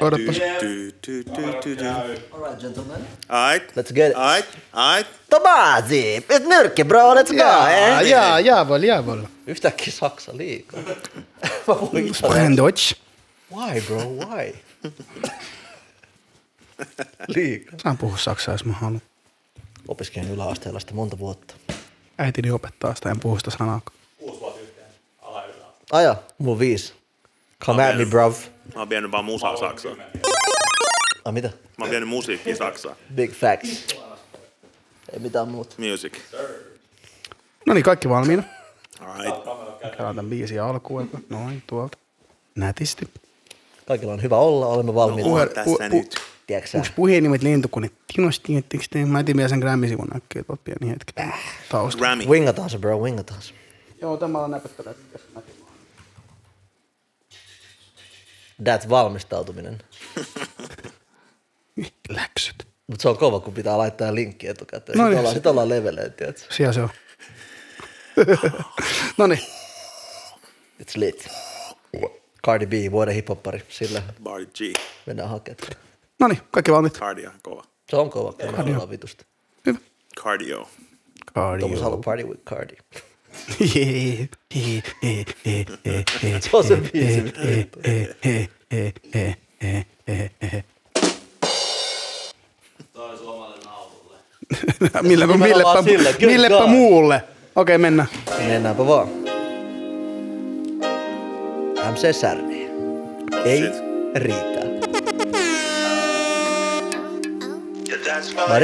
Odotapas. Alright gentlemen. Aight. Let's get it. Aight. Aight. Tomasi, ett myrke bro, let's go! Jaa, eh? jaa, jawohl, jawohl. Yhtäkkiä Saksa liikaa. Sprechen Deutsch. Why bro, why? liikaa. Saan puhua saksaa, jos mä haluan. Opiskelen yläasteella sitä monta vuotta. Äitini opettaa sitä, en puhu sitä sanaa. Aja, mulla on viisi. Come at me, bruv. Mä oon vienyt vaan musaa Saksaan. Ai mitä? Mä oon vienyt musiikkia Saksaan. Big facts. Ei mitään muuta. Music. No niin, kaikki valmiina. Alright. Käydään tämän biisin alkuun. Noin, tuolta. Nätisti. Kaikilla on hyvä olla, olemme valmiita. Puhe- Puhe- tässä nyt. Tiedätkö sä? Onko puheenimet lintukunit? Tinos, tiedättekö te? Mä etin vielä sen Grammy-sivun näkyy tuolta pieni hetki. Tausta. Grammy. Wingataan se bro, wingataan se. Joo, tämä on näpöttänyt. That's valmistautuminen. Läksyt. Mutta se on kova, kun pitää laittaa linkki etukäteen. No Sitten niin, ollaan, se- sit ollaan leveleen, tiedätkö? Siellä se on. no niin. It's lit. Cardi B, vuoden hiphoppari, sillä G. mennään hakemaan. No niin, kaikki valmiit. Cardio. Kova. Se on kova, kun me ollaan vitusta. Hyvä. Cardio. Tuomas haluaa Cardio. party with Cardi. He, he, he. Millepä, millepä, sille, millepä muulle. Okei, mennään. Mennäänpä vaan. MC Särni. Ei riitä. Vai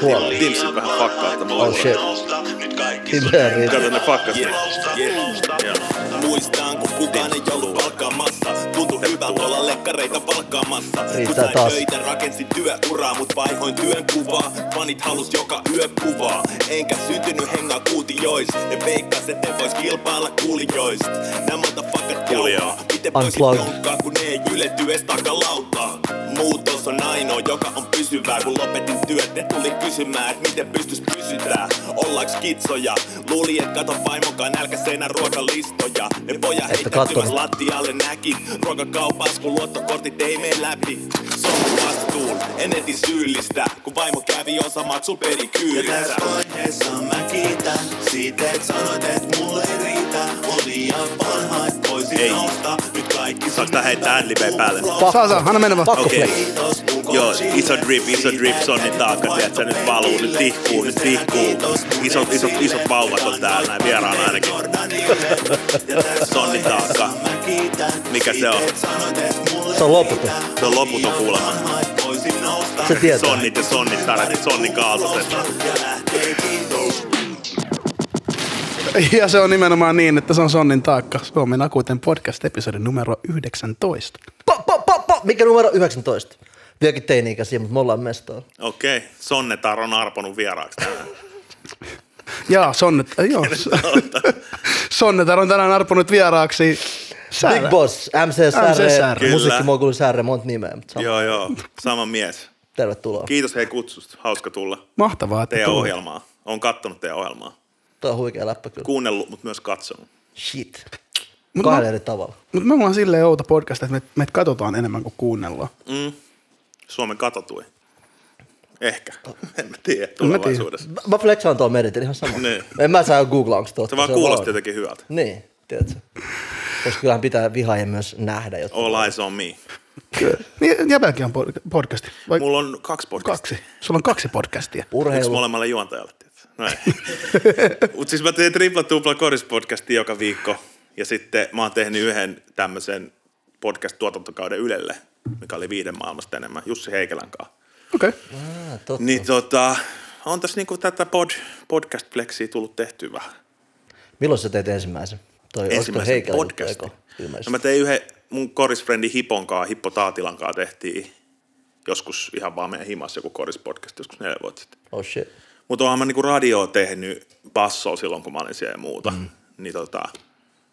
Tuolla. Timsit vähän fakkaa, että mulla Oh shit. Riittää. Kato ne fakkas. Muistaan, kun kukaan ei ollut palkkaamassa. Hyvältä olla lekkareita palkkaamassa. Kun Riittää sain taas. töitä, rakensin työuraa, mut vaihoin työn kuvaa. Fanit halus joka yö kuvaa. Enkä syntynyt hengaa kuutiois. Ne veikkas, etten vois kilpailla kuulijoista. Nämä motherfuckat Kuulijaa. jauhaa. Miten voisit jonkkaan, kun ne ei ylety ees takalautaa. Muutos on ainoa, joka on pysyvää. Kun lopetin työt, ne tuli kysymään, et miten pystys pysytään. Ollaanko kitsoja? Luuli, et kato vaimokaan nälkäisenä ruokalistoja. Ne poja heittää lattialle näki. Ruokakaupas, kun luottokortit ei mene läpi. Se on vastuun, en eti syyllistä. Kun vaimo kävi osa maksul perikyydistä. Ja tässä vaiheessa mä kiitän siitä, et sanoit, et mulle ei riitä. On liian vanha, et voisin Ei. nousta. Nyt kaikki Saanko tää heittää handliveä päälle? Saa, saa, anna mennä vaan. Okei. flex. Joo, iso drip, iso drip, Sonnin taakka, tiedätkö, nyt valuu, nyt tihkuu, nyt tihkuu. Isot, isot, isot vauvat on täällä, näin vieraana ainakin. Sonnin taakka. Mikä se on? Se on loputon. Se on loputon kuulemma. Se tietää. Sonnit ja sonnit, tarat, sonnin kaltaiset. Ja se on nimenomaan niin, että se on Sonnin taakka. Suomen akuuten podcast-episodi numero 19. Po, po, po, po. Mikä numero 19? Vieläkin teini-ikäisiä, mutta me ollaan mestoa. Okei, Sonnetar on arponut vieraaksi tänään. Jaa, Sonnet, joo. Sonnetar on tänään arponut vieraaksi. Särä. Big Boss, MC Särre, Särre. Musiikkimoguli Särre, monta nimeä. Mutta sama. Joo, joo, sama mies. Tervetuloa. Kiitos hei kutsusta, hauska tulla Mahtavaa, että teidän tuli. ohjelmaa. Olen kattonut teidän ohjelmaa. Tuo on huikea läppä kyllä. Kuunnellut, mutta myös katsonut. Shit. Mut Kahdella mä- eri tavalla. Mutta me ollaan silleen outo podcast, että me, meitä katsotaan enemmän kuin kuunnellaan. Mm. Suomen katotui. Ehkä. En mä tiedä tulevaisuudessa. Mä- Mä flexaan tuon meritin ihan sama. Niin. En mä saa googlaa, onko totta. Se vaan on kuulosti jotenkin hyvältä. Niin, tiedätkö. Koska kyllähän pitää vihaajia myös nähdä, jotta... All eyes on me. Niin, Jäbälläkin on pod- podcasti. Vai Mulla on kaksi podcastia. kaksi? Sulla on kaksi podcastia. Yksi Urheilu. molemmalle juontajalle. No ei. Mut siis mä teen tripla tupla korispodcastia joka viikko. Ja sitten mä oon tehnyt yhden tämmöisen podcast-tuotantokauden Ylelle, mikä oli viiden maailmasta enemmän, Jussi Heikelän kanssa. Okei. Okay. Ah, totta. Niin tota, on tässä niinku tätä pod, podcast-flexia tullut tehtyä vähän. Milloin sä teet ensimmäisen? Toi, Ensimmäisen podcastin. No mä tein yhden mun korisfrendi Hipon kanssa, Hippo Taatilan kanssa tehtiin joskus ihan vaan meidän himassa joku korispodcast joskus neljä vuotta sitten. Oh shit. Mutta oonhan mä niinku radioa tehnyt bassoa silloin, kun mä olin siellä ja muuta. Mm. Niin tota,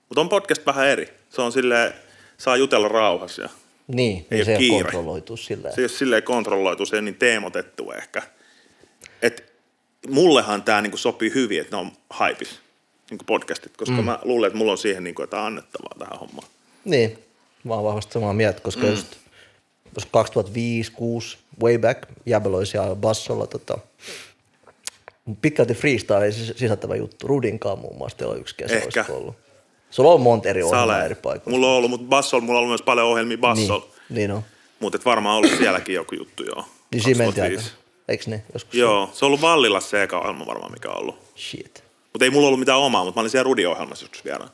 mutta on podcast vähän eri. Se on silleen, saa jutella rauhassa ja Niin, Ei se ei kiire. ole kontrolloitu silleen. se ei ole silleen kontrolloitu, se ei ole niin teemotettu ehkä. Et mullehan tämä niinku sopii hyvin, että ne on haipis. niin podcastit, koska mm. mä luulen, että mulla on siihen niin kuin, jotain annettavaa tähän hommaan. Niin, mä oon vahvasti samaa mieltä, koska mm. just jos 2005-2006 way back, Jäbel oli siellä bassolla tota, pitkälti freestyle sisältävä juttu. Rudinkaan muun muassa teillä on yksi kesä Ehkä. ollut. Sulla on monta eri ohjelmaa eri paikoissa. Mulla on ollut, mutta Bassol, mulla on ollut myös paljon ohjelmia Bassol. niin, niin on. Mutta varmaan ollut sielläkin joku juttu, joo. Niin siinä mentiin 2005. aika. Eikö ne joskus? Joo, se on ollut Vallilla se eka ohjelma varmaan, mikä on ollut. Shit. Mutta ei mulla ollut mitään omaa, mutta mä olin siellä Rudi-ohjelmassa joskus vielä.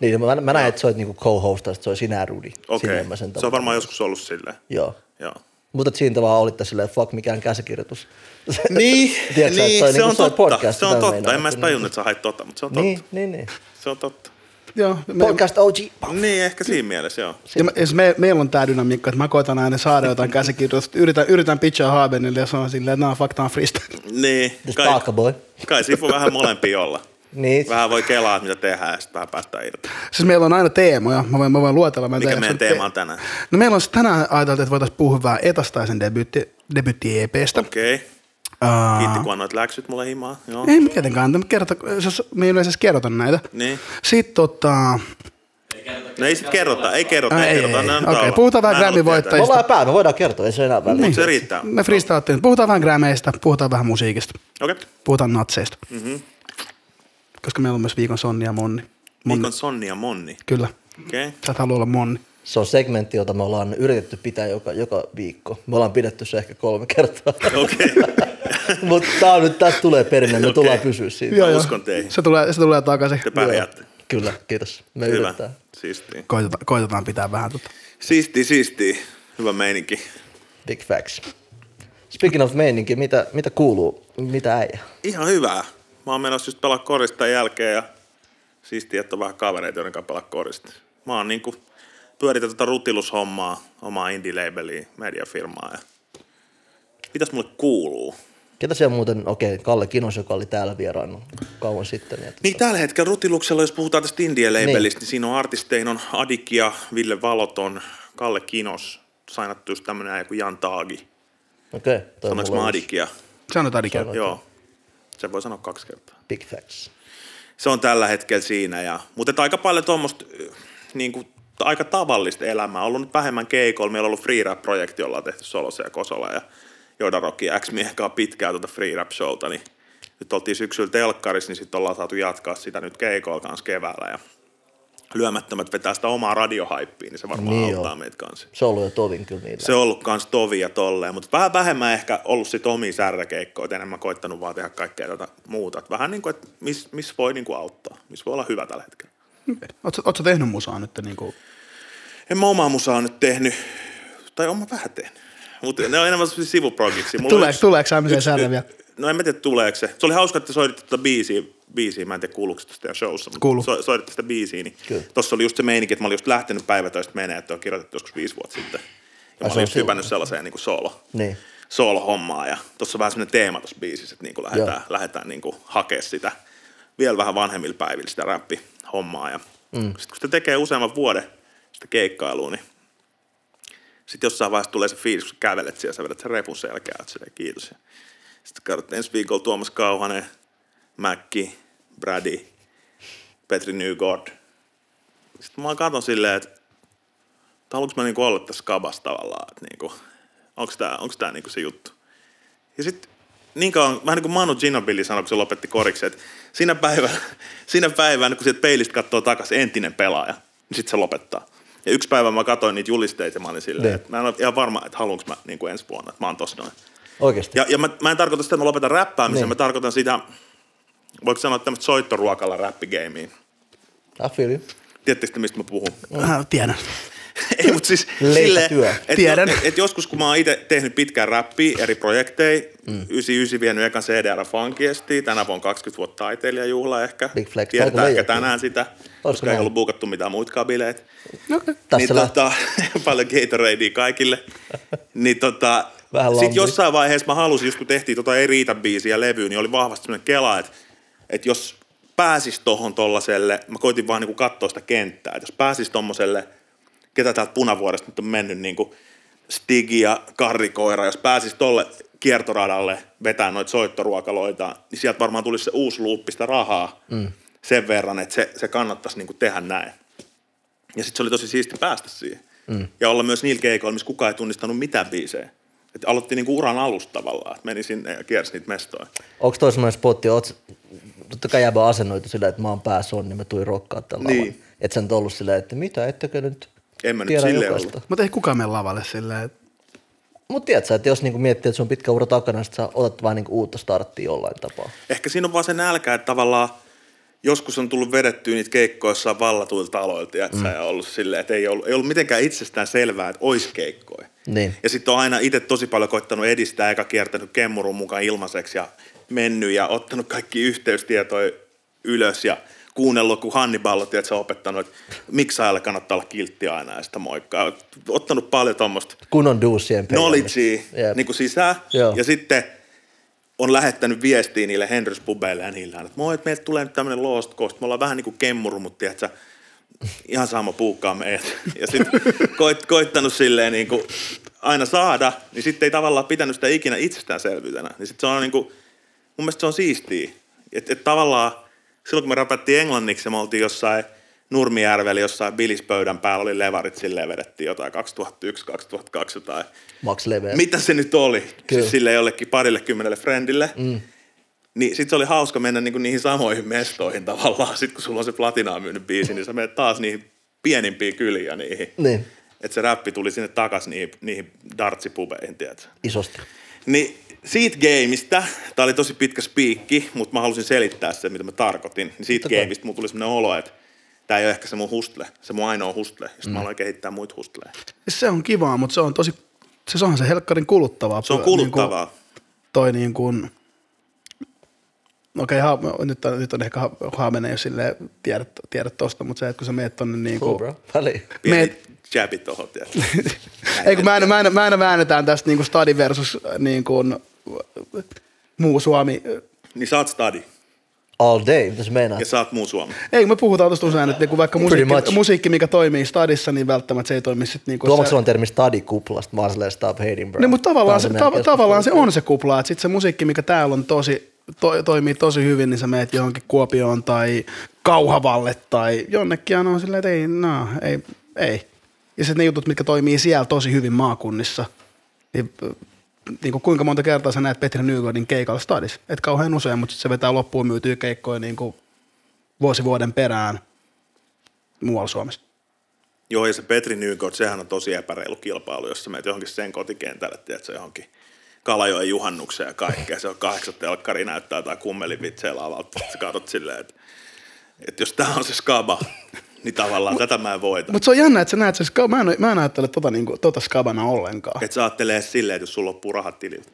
Niin, mä, mä näin, että sä oot niinku co-host, että se oli sinä Rudi. Okei, sen se on varmaan joskus ollut silleen. Joo. Joo. Mutta siinä tavallaan olitte silleen, fuck mikään käsikirjoitus. Niin, Tiedätkö sä, että niin se niinku on toi totta. podcast, se on totta. En mä edes tajunnut, että sä hait totta, mutta se on totta. niin, niin, niin. Se on totta. Joo, me, Podcast OG. Niin, ehkä siinä mielessä, joo. ja me, me, meillä on tämä dynamiikka, että mä koitan aina saada jotain käsikirjoitusta, yritän, yritän pitchaa Haabenille ja on silleen, että tää on freestyle. Niin, kai, kai siinä voi vähän molempia olla. Niin. Vähän voi kelaa, mitä tehdään ja sitten vähän päästään irti. Siis meillä on aina teemoja, mä voin, mä voin luetella. Mä Mikä tiedä, meidän teema on tänään? No meillä on tänään ajateltu, että voitaisiin puhua vähän Etastaisen debytti, debytti-EPstä. Okei. Okay. Uh, Kiitti, kun annoit läksyt mulle himaa. Joo. ei tietenkään, mutta kerrota, jos me ei yleensä kerrota näitä. Niin. Sitten tota, No ei sit kerrota, ei kerrota, ei ei, kerrota. ei. On Okei, täällä. puhutaan vähän Mä en ollut Grammy tietää. Me ollaan pää, me voidaan kertoa, ei se enää väliä. Mut se riittää. me freestylattiin. Puhutaan vähän grämeistä, puhutaan vähän musiikista, Okei. Okay. puhutaan natseista. Mhm. Koska meillä on myös viikon Sonni ja Monni. Monni. Viikon Sonni ja Monni. Kyllä. Okei. Sä et halua olla Monni. Se on segmentti, jota me ollaan yritetty pitää joka, joka viikko. Me ollaan pidetty se ehkä kolme kertaa. Okei. Mutta tää on nyt, tästä tulee perinne, me Okei. tullaan pysyä siitä. Joo, uskon teihin. Se tulee, se tulee takaisin. Te pärjäätte. Kyllä, kiitos. Me Hyvä. yritetään. Siistiä. Koitetaan, koitetaan pitää vähän tota. Siistiä, siistiä. Hyvä meininki. Big facts. Speaking of meininki, mitä, mitä kuuluu? Mitä äijä? Ihan hyvää. Mä oon menossa just pelaa korista jälkeen ja siistiä, että on vähän kavereita, joiden kanssa pelaa korista. Mä oon niinku pyöritä tätä rutilushommaa, omaa indie-labeliä, mediafirmaa ja mitäs mulle kuuluu? Ketä siellä muuten, okei, Kalle Kinos, joka oli täällä vieraana kauan sitten. Ja Niin tällä hetkellä Rutiluksella, jos puhutaan tästä indie-labelista, niin. Niin. niin siinä on artisteina on Adikia, Ville Valoton, Kalle Kinos, sainattu just tämmönen äijä kuin Jan Taagi. Okei, toi Sanoinko mä on Adikia? Sanotaan ikinä. Sanoit. Joo. Se voi sanoa kaksi kertaa. Big facts. se on tällä hetkellä siinä. Ja, mutta että aika paljon tuommoista niin kuin, aika tavallista elämää. On ollut nyt vähemmän keikolla. Meillä on ollut Free Rap-projekti, jolla on tehty Solosa ja Kosola ja Joda Rocki ja X-miehen pitkään tuota Free Rap-showta. Niin nyt oltiin syksyllä telkkarissa, niin sitten ollaan saatu jatkaa sitä nyt keikoilla kanssa keväällä. Ja lyömättömät vetää sitä omaa radiohaippia, niin se varmaan Niin auttaa joo. meitä kanssa. Se on ollut jo tovin kyllä niillä. Se on ollut kans tovi ja tolleen, mutta vähän vähemmän ehkä ollut sit omia särräkeikkoja, et enemmän koittanut vaan tehdä kaikkea tätä muuta. Et vähän niin kuin, että missä mis voi niin kuin auttaa, missä voi olla hyvä tällä hetkellä. Ootko, ootko tehnyt musaa nyt niin kuin, En mä omaa musaa nyt tehnyt, tai oon mä vähän tehnyt. Mutta ne on enemmän on Tuleeko- yksi- tuleeko yksi- särjä vielä? No en mä tiedä tuleeko se. Se oli hauska, että soititte tuota biisiä, biisiä, mä en tiedä kuuluuko se tuossa teidän showssa, mutta Kuuluu. so, soititte sitä biisiä, niin Kyllä. tossa oli just se meininki, että mä olin just lähtenyt päivätöistä menee, että on kirjoitettu joskus viisi vuotta sitten. Ja mä se olin just hypännyt sellaiseen niin kuin solo, Niin. solo-hommaa ja tuossa on vähän semmoinen teema tuossa biisissä, että niin kuin lähdetään, lähdetään niin kuin hakea sitä vielä vähän vanhemmilla päivillä sitä räppihommaa ja mm. sitten kun sitä tekee useamman vuoden sitä keikkailua, niin sitten jossain vaiheessa tulee se fiilis, kun sä kävelet siellä, sä vedät sen repun selkää, että silleen, kiitos. Sitten katsot ensi viikolla Tuomas Kauhanen, Mäkki, Brady, Petri Nygård. Sitten mä katson silleen, että haluanko mä niinku olla tässä kabassa tavallaan, että niinku, onko tää niinku se juttu. Ja sitten niin kauan, vähän niin kuin Manu Ginobili sanoi, kun se lopetti koriksi, että siinä päivänä, siinä päivänä kun sieltä peilistä katsoo takaisin entinen pelaaja, niin sitten se lopettaa. Ja yksi päivä mä katsoin niitä julisteita ja mä olin silleen, Niin. että mä en ole ihan varma, että haluanko mä niin kuin ensi vuonna, että mä oon tossa noin. Oikeasti. Ja, ja mä, mä, en tarkoita sitä, että mä lopetan räppäämisen, Niin. mä tarkoitan sitä, voiko sanoa tämmöistä soittoruokalla räppigeimiin. I feel you. Tiedättekö te, mistä mä puhun? äh, tiedän. Ei, mutta siis että Tiedän. Et, et joskus, kun mä oon itse tehnyt pitkään räppiä eri projekteja, mm. 99 vienyt ekan CDR Funkiestia, tänä vuonna 20 vuotta taiteilijajuhla ehkä. Big flex. Tiedetään ehkä tänään sitä, koska ei näin? ollut buukattu mitään muita bileitä. Okay. Tässä niin tota, paljon Gatoradea kaikille. niin tota, sitten jossain vaiheessa mä halusin, just kun tehtiin tota Ei riitä biisiä levyyn, niin oli vahvasti sellainen kela, että, että jos pääsis tohon tollaselle, mä koitin vaan niinku katsoa sitä kenttää, että jos pääsis tommoselle, ketä täältä punavuoresta nyt on mennyt, niinku Stigi ja Karrikoira, jos pääsis tolle kiertoradalle vetää noita soittoruokaloita, niin sieltä varmaan tulisi se uusi luuppi sitä rahaa. Mm. sen verran, että se, se kannattaisi niin kuin tehdä näin. Ja sitten se oli tosi siisti päästä siihen. Mm. Ja olla myös niillä keikoilla, missä kukaan ei tunnistanut mitään biisejä. Että aloitti niinku uran alusta tavallaan, että meni sinne ja kiersi niitä mestoja. Onko toi semmoinen spotti, oot, totta kai jääpä asennoitu silleen, että mä oon pääson, niin mä tuin rokkaa tällä Niin. niin. Että sä nyt ollut silleen, että mitä, ettekö nyt En mä nyt silleen jokaista. ollut. Mutta ei kukaan mene lavalle silleen, että Mutta tiedät sä, että jos niinku miettii, että sun pitkä ura takana, niin sä otat vaan niinku uutta starttia jollain tapaa. Ehkä siinä on vaan se nälkä, että tavallaan joskus on tullut vedettyä niitä keikkoja jossain vallatuilta taloilta, ja, mm. ja ollut silleen, että ei ollut, ei ollut mitenkään itsestään selvää, että olisi keikkoja. Niin. Ja sitten on aina itse tosi paljon koittanut edistää, eikä kiertänyt kemmurun mukaan ilmaiseksi ja mennyt ja ottanut kaikki yhteystietoja ylös ja kuunnellut, kun Hannibal on tiedätkö, opettanut, että miksaajalle kannattaa olla kiltti aina ja sitä moikkaa. Ottanut paljon tuommoista Kunnon duusien knowledgea Jep. niin kuin sisään. Joo. Ja sitten on lähettänyt viestiä niille Henrys pubeille ja niillä, että moi, että meiltä tulee nyt tämmöinen Lost Coast. Me ollaan vähän niin kuin kemmuru, mutta tiedätkö, ihan sama puukkaa meidät. Ja sitten koit, koittanut silleen niin kuin aina saada, niin sitten ei tavallaan pitänyt sitä ikinä itsestäänselvyytenä. Niin sitten se on niin kuin, mun mielestä se on siistiä. Että et tavallaan silloin kun me räpättiin englanniksi ja me oltiin jossain Nurmijärvellä jossain bilispöydän päällä oli levarit silleen vedettiin jotain 2001-2002 jotain. Max Leveä. Mitä se nyt oli? Kyllä. Siis sille jollekin parille kymmenelle friendille. Mm. Niin sit se oli hauska mennä niinku niihin samoihin mestoihin tavallaan. Sitten kun sulla on se platinaa myynyt biisi, niin sä menet taas niihin pienimpiin kyliin ja niihin. Niin, Että se räppi tuli sinne takas niihin, niihin dartsipubeihin, tiedätkö? isosti. Niin siitä gameista, tää oli tosi pitkä spiikki, mutta mä halusin selittää sen, mitä mä tarkoitin. Niin siitä Totta kai. gameista mulla tuli sellainen olo, että tää ei ole ehkä se mun hustle, se mun ainoa hustle. Ja sit mä aloin kehittää muita hustleja. se on kivaa, mutta se on tosi, se onhan se helkkarin kuluttavaa. Se on Niin kuin kuluttavaa. toi niin kuin, okei, ha, nyt, on, nyt on ehkä ha, haamenen jo silleen, tiedät, tiedät tosta, mutta se, että kun sä meet tonne niin Cool, kuin. Pieni Meet- jabit tohon, ei kun mä aina, mä aina, mä aina väännetään tästä niin kuin stadi versus niin kuin, muu Suomi. niin sä oot stadi All day, mitä se meinaa? ja sä oot muu Suomi. Ei, me puhutaan tuosta usein, että niinku vaikka musiikki, much. musiikki, mikä toimii stadissa, niin välttämättä se ei toimi sitten niin kuin Tuomaksi sulla on termi stadikuplasta, mä oon silleen stop hating, bro. Niin, mutta Tää tavallaan se, ta- tavallaan se on se kupla, että sitten se musiikki, mikä täällä on tosi, to, toimii tosi hyvin, niin sä meet johonkin Kuopioon tai Kauhavalle tai jonnekin, ja on silleen, että ei, no, ei, ei. Ja sitten ne jutut, mitkä toimii siellä tosi hyvin maakunnissa, niin, niin kuin kuinka monta kertaa sä näet Petri Nygårdin keikalla stadissa? Et kauhean usein, mutta se vetää loppuun myytyä keikkoja niin kuin vuosi vuoden perään muualla Suomessa. Joo, ja se Petri Nykort, sehän on tosi epäreilu kilpailu, jos sä menet johonkin sen kotikentälle, tiedätkö, johonkin Kalajoen juhannukseen ja kaikkea. Se on kahdeksan telkkari näyttää jotain kummelivitsejä lavalta. Sä katsot silleen, että, että jos tää on se skaba, niin tavallaan tätä mä en voita. Mutta se on jännä, että sä näet sen, ska- mä en, mä en ajattele tota, niin kuin, tota skabana ollenkaan. Et sä ajattelee edes silleen, että jos sulla loppuu rahat tililtä.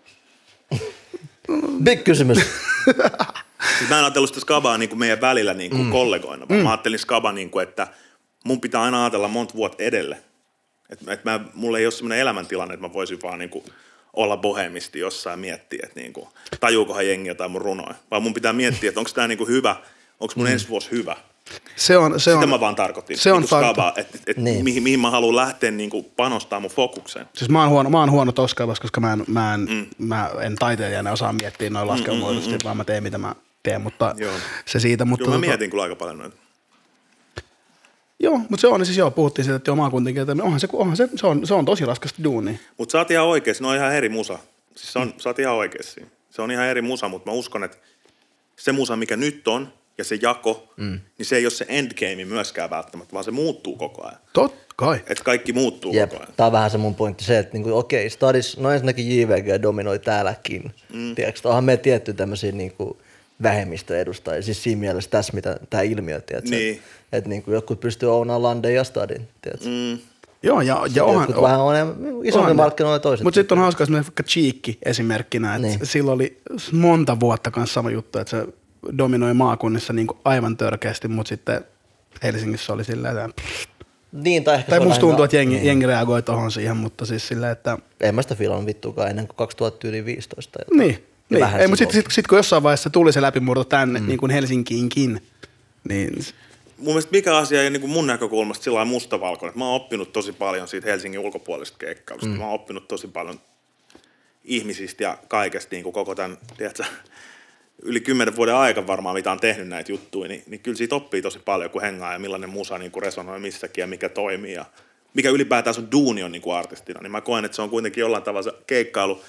Big kysymys. Mä en ajatellut sitä skabaa niin kuin meidän välillä niin kuin mm. kollegoina, vaan mm. mä ajattelin skaba niin kuin, että mun pitää aina ajatella monta vuotta edelle. Että et mä, mulla ei ole sellainen elämäntilanne, että mä voisin vaan niin kuin olla bohemisti jossain ja miettiä, että niin kuin, tajuukohan jengi jotain mun runoja. Vaan mun pitää miettiä, että onko tämä niin kuin hyvä, onko mun mm. ensi vuosi hyvä. Se on, se Sitä on, mä vaan tarkoitin. se on niin skaba, että et, Niin. niin. mihin, mihin mä haluan lähteä niin kuin panostaa mun fokukseen. Siis mä oon huono, mä oon huono tossa skabassa, koska mä en, mä en, mm. mä en taiteilijana osaa miettiä noin laskelmoidusti, vaan mä teen mitä mä teen, mutta Joo. se siitä. Mutta Joo, mä mietin kyllä aika paljon noita. Joo, mutta se on, niin siis joo, puhuttiin siitä, että joo, maakuntien että onhan se, onhan se, se on, se on tosi raskasta duunia. Mutta sä oot ihan oikeassa, ne on ihan eri musa. Siis se on, sä oot ihan oikeassa. Se on ihan eri musa, mutta mä uskon, että se musa, mikä nyt on, ja se jako, mm. niin se ei ole se endgame myöskään välttämättä, vaan se muuttuu koko ajan. Totta kai. Että kaikki muuttuu Jep, koko ajan. tää on vähän se mun pointti se, että niinku, okei, Stadis, no ensinnäkin JVG dominoi täälläkin. Mm. Tiedätkö, onhan me tietty tämmöisiä niinku vähemmistöedustajia, siis siinä mielessä tässä, mitä tämä ilmiö, tiedätkö? Niin. Että niinku, jotkut pystyy ounaan Landen ja Stadin, tiedätkö? Mm. Joo, ja, ja onhan, Jotkut vähän on isommin markkinoilla toiset. Mutta sitten on hauska esimerkiksi vaikka Cheekki esimerkkinä, että niin. sillä oli monta vuotta kanssa sama juttu, että se dominoi maakunnissa niin aivan törkeästi, mutta sitten Helsingissä oli silleen, että Niin, tai ehkä tai musta tuntuu, että jengi, niin. jengi reagoi tohon siihen, mutta siis silleen, että En mä sitä filannut vittuakaan ennen kuin 2015 tai jotain. niin, Ja niin. Ei, mutta sitten sit, sit, kun jossain vaiheessa tuli se läpimurto tänne, mm. niin kuin Helsinkiinkin, niin Mun mielestä mikä asia ei niin kuin mun näkökulmasta sillä lailla mustavalkoinen. Mä oon oppinut tosi paljon siitä Helsingin ulkopuolisesta keikkailusta. Mm. Mä oon oppinut tosi paljon ihmisistä ja kaikesta niin kuin koko tämän, tiedätkö, yli kymmenen vuoden aika varmaan, mitä on tehnyt näitä juttuja, niin, niin kyllä siitä oppii tosi paljon, kun hengaa ja millainen musa niin kuin resonoi missäkin ja mikä toimii ja mikä ylipäätään sun duuni on niin kuin artistina. Niin mä koen, että se on kuitenkin jollain tavalla se keikkailu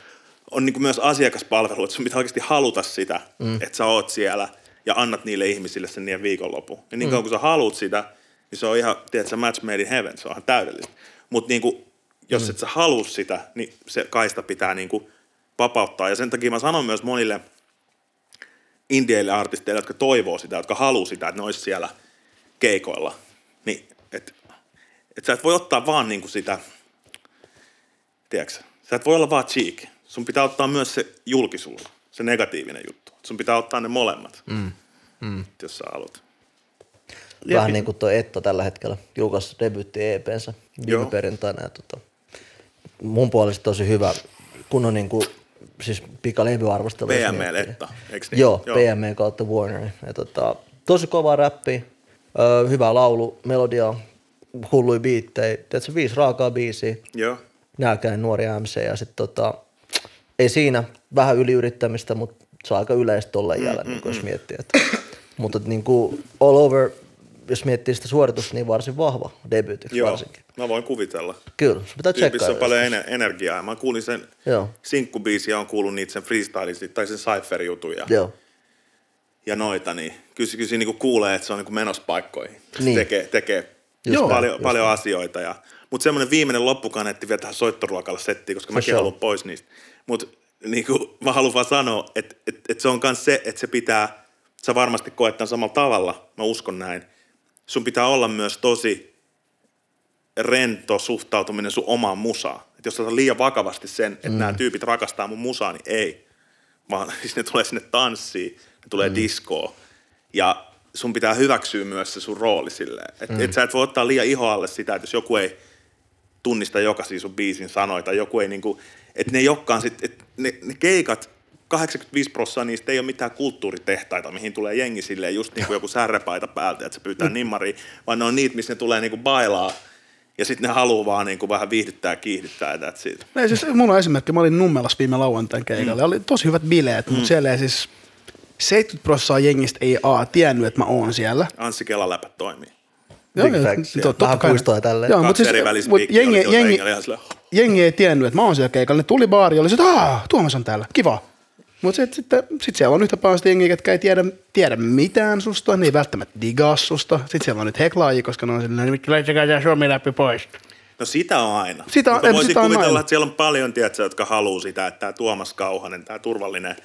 on niin kuin myös asiakaspalvelu, että sun pitää oikeasti haluta sitä, mm. että sä oot siellä ja annat niille ihmisille sen niiden viikonlopun. Ja niin kauan mm. kun sä haluat sitä, niin se on ihan, tiedätkö, match made in heaven, se on ihan täydellistä. Mutta niin kuin, jos mm. et sä halua sitä, niin se kaista pitää niin kuin vapauttaa. Ja sen takia mä sanon myös monille indieille artisteille, jotka toivoo sitä, jotka haluaa sitä, että ne olisi siellä keikoilla. Niin, että et sä et voi ottaa vaan niin kuin sitä, tiedätkö, sä et voi olla vaan cheek. Sun pitää ottaa myös se julkisuus, se negatiivinen juttu. Sun pitää ottaa ne molemmat, mm. Mm. jos sä haluat. Vähän niin kuin tuo Etto tällä hetkellä julkaisi debyytti EPnsä viime perjantaina. Ja tota, mun puolesta tosi hyvä, kun on niin kuin, siis pikalevyarvostelu. PML Etta, eikö niin? Joo, Joo. PML kautta Warner. Ja tota, tosi kova räppi, ö, hyvä laulu, melodia, hullui biittejä. Tiedätkö, viisi raakaa biisiä. Joo. Nääkäinen nuori MC ja sitten tota, ei siinä vähän yliyrittämistä, mutta se on aika yleistä tolle mm, jälleen, mm, niin jos mm. miettii. Että, mutta niin kuin all over, jos miettii sitä suoritusta, niin varsin vahva debuutiksi Joo, varsinkin. mä voin kuvitella. Kyllä, se pitää tsekkaa. on paljon ener- energiaa. Mä kuulin sen sinkkubiisi ja on kuullut niitä sen freestyle tai sen cypher-jutuja. Joo. Ja noita, niin kyllä, kyllä niin kuulee, että se on niin menossa paikkoihin. Se Niin. tekee, tekee Just paljon, näin, paljon asioita. Ja, mutta semmoinen viimeinen loppukaneetti vielä tähän soittoruokalla settiin, koska mäkin haluan pois niistä. Mutta niin kuin, mä haluan vaan sanoa, että, että, että se on myös se, että se pitää, sä varmasti koet tämän samalla tavalla, mä uskon näin. Sun pitää olla myös tosi rento suhtautuminen sun omaan musaan. Et jos otat liian vakavasti sen, että mm. nämä tyypit rakastaa mun musaa, niin ei. Vaan siis ne tulee sinne tanssiin, ne tulee mm. diskoon. Ja sun pitää hyväksyä myös se sun rooli silleen. Että mm. et sä et voi ottaa liian ihoalle sitä, että jos joku ei tunnista jokaisia sun biisin sanoja tai joku ei niinku, että ne ei olekaan sit, että ne, ne keikat, 85 prosenttia niistä ei ole mitään kulttuuritehtaita, mihin tulee jengi silleen just niin kuin joku särrepaita päältä, että se pyytää Mm. nimmariin, vaan ne on niitä, missä ne tulee niinku bailaa ja sitten ne haluaa vaan niinku vähän viihdyttää ja kiihdyttää ja it. Ei, siis mulla on esimerkki, mä olin Nummelassa viime lauantain keikalla, mm. oli tosi hyvät bileet, mm. mutta siellä ei siis 70 prosenttia jengistä ei A tiennyt, että mä oon siellä. Anssi Kela-läpät toimii. Big facts, joo. Vähän puistoa ja tälleen. Joo, mutta siis, mut jengi, jengi, silleen, jengi ei tiennyt, että mä oon siellä keikalla. Ne tuli baariin ja oli se, että aah, Tuomas on täällä, kiva. Mutta sitten sit, sit siellä on yhtä paljon sitä jengiä, ketkä ei tiedä, tiedä mitään susta, ne ei välttämättä digaa susta. Sitten siellä on nyt heklaajia, koska ne on silleen, että laittakaa tämä suomi läpi pois. No sitä on aina. Sitä on- Mutta voisin sitä on kuvitella, aina. että siellä on paljon, tiedätkö, jotka haluaa sitä, että tämä Tuomas Kauhanen, tämä turvallinen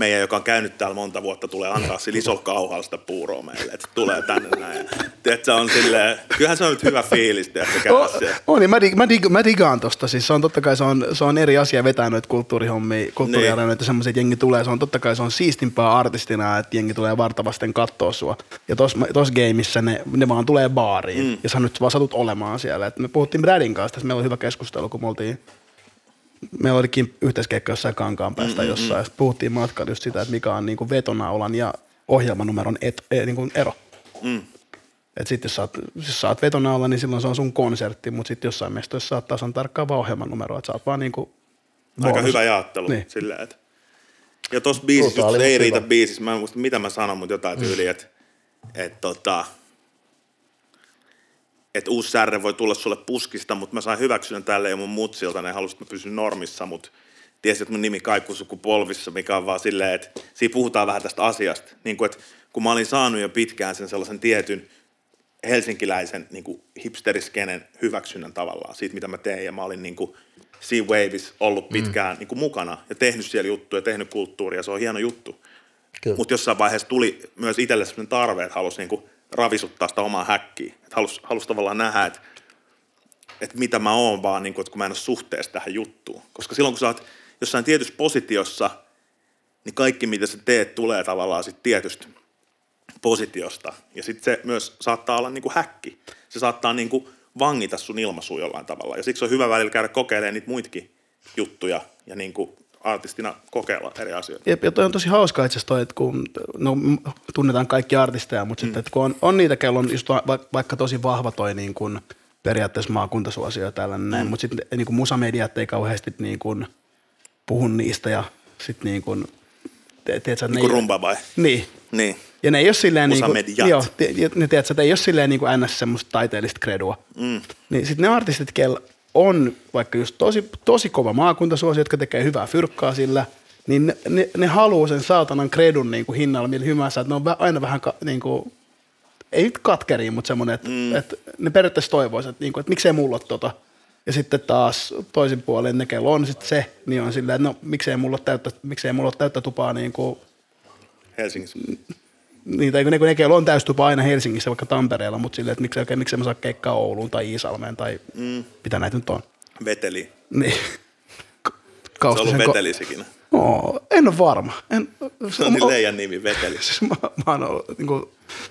meidän, joka on käynyt täällä monta vuotta, tulee antaa sillä isolla kauhalla sitä puuroa meille, että tulee tänne näin. Tiedätkö, on silleen, kyllähän se on nyt hyvä fiilis, tiedätkö, käydä On, siellä. on niin mä, dig, mä, dig, mä digaan tosta. Siis se on totta kai se on, se on eri asia vetää noita kulttuurihommia, kulttuuriareenoita, semmoisia, että jengi tulee, se on totta kai se on siistimpää artistina, että jengi tulee vartavasten kattoo sua. Ja tos, tos gameissa ne, ne vaan tulee baariin, mm. ja sä nyt vaan satut olemaan siellä. Et me puhuttiin Bradin kanssa, tässä meillä oli hyvä keskustelu, kun me oltiin meillä olikin yhteiskeikka jossain kankaan päästä mm, jossain, ja puhuttiin matkalla just sitä, että mikä on niinku vetonaulan ja ohjelmanumeron et, e, niinku ero. Mm. Et sit jos jos sä oot vetonaulla, niin silloin se on sun konsertti, mutta sitten jossain mestoissa saattaa tasan tarkkaan vaan ohjelmanumero, että sä oot vaan niinku Aika bonus. hyvä jaottelu Niin. niin. silleen, että ja tossa biisissä, just, ei riitä biisissä, mä en muista mitä mä sanon, mutta jotain tyyliä, että et, tota, et uusi särre voi tulla sulle puskista, mutta mä sain hyväksynnän tälle ja mun mutsilta, ne halusivat, että mä pysyn normissa, mutta tiesit, että mun nimi kaikuu sukupolvissa, mikä on vaan silleen, että siinä puhutaan vähän tästä asiasta. Niin kuin, että kun mä olin saanut jo pitkään sen sellaisen tietyn helsinkiläisen niin kuin hipsteriskenen hyväksynnän tavallaan siitä, mitä mä teen. Ja mä olin niin kuin Sea Waves ollut pitkään mm. niin kuin mukana ja tehnyt siellä juttuja, tehnyt kulttuuria. Se on hieno juttu. Mutta jossain vaiheessa tuli myös itselle sellainen tarve, että halusi niin kuin ravisuttaa sitä omaa häkkiä. Että halusi, halusi tavallaan nähdä, että, että mitä mä oon vaan, niin kuin, että kun mä en ole suhteessa tähän juttuun. Koska silloin, kun sä oot jossain tietyssä positiossa, niin kaikki, mitä sä teet, tulee tavallaan sit tietystä positiosta. Ja sitten se myös saattaa olla niinku häkki. Se saattaa niinku vangita sun ilmaisua jollain tavalla. Ja siksi on hyvä välillä käydä kokeilemaan niitä muitakin juttuja ja niinku artistina kokeilla eri asioita. Jep, ja toi on tosi hauskaa itse asiassa toi, että kun no, tunnetaan kaikki artisteja, mutta mm. sitten, että kun on, on niitä, kello on just va, va- vaikka tosi vahva toi niin kuin, periaatteessa maakuntasuosio ja tällainen, näin, mutta sitten niin kuin musamediat ei kauheasti niin kuin, puhu niistä ja sitten niin kuin, te- tiedätkö, Niin kuin rumba vai? Niin. Niin. Ja ne ei ole silleen niinku, mediat. joo, ne tiedätkö, ei ole silleen niinku ns. semmoista taiteellista kredua. Mm. Niin sitten ne artistit, keillä on vaikka just tosi, tosi kova maakuntasuosi, jotka tekee hyvää fyrkkaa sillä, niin ne, ne, ne haluaa sen saatanan kredun niinku hinnalla millä hyvänsä, että ne on aina vähän ka, niinku, ei nyt katkeria, mutta semmoinen, että, mm. että ne periaatteessa toivoisivat, että, niinku, että miksei mulla ole tota. Ja sitten taas toisin puolin ne, kello on sitten se, niin on silleen, että no miksei mulla ole täyttä, miksei mulla ole täyttä tupaa niinku, Helsingissä. Niitä, ne, kun ne kello on täystupa aina Helsingissä, vaikka Tampereella, mutta silleen, että miksei, oikein, miksei mä saa keikkaa Ouluun tai Iisalmeen tai mm. mitä näitä nyt on. Veteli. Niin. Ka- Se on ollut ko- vetelisikin. Oo, en ole varma. En, Se on niin leijan nimi, veteli. siis mä, mä oon ollut, niin kuin,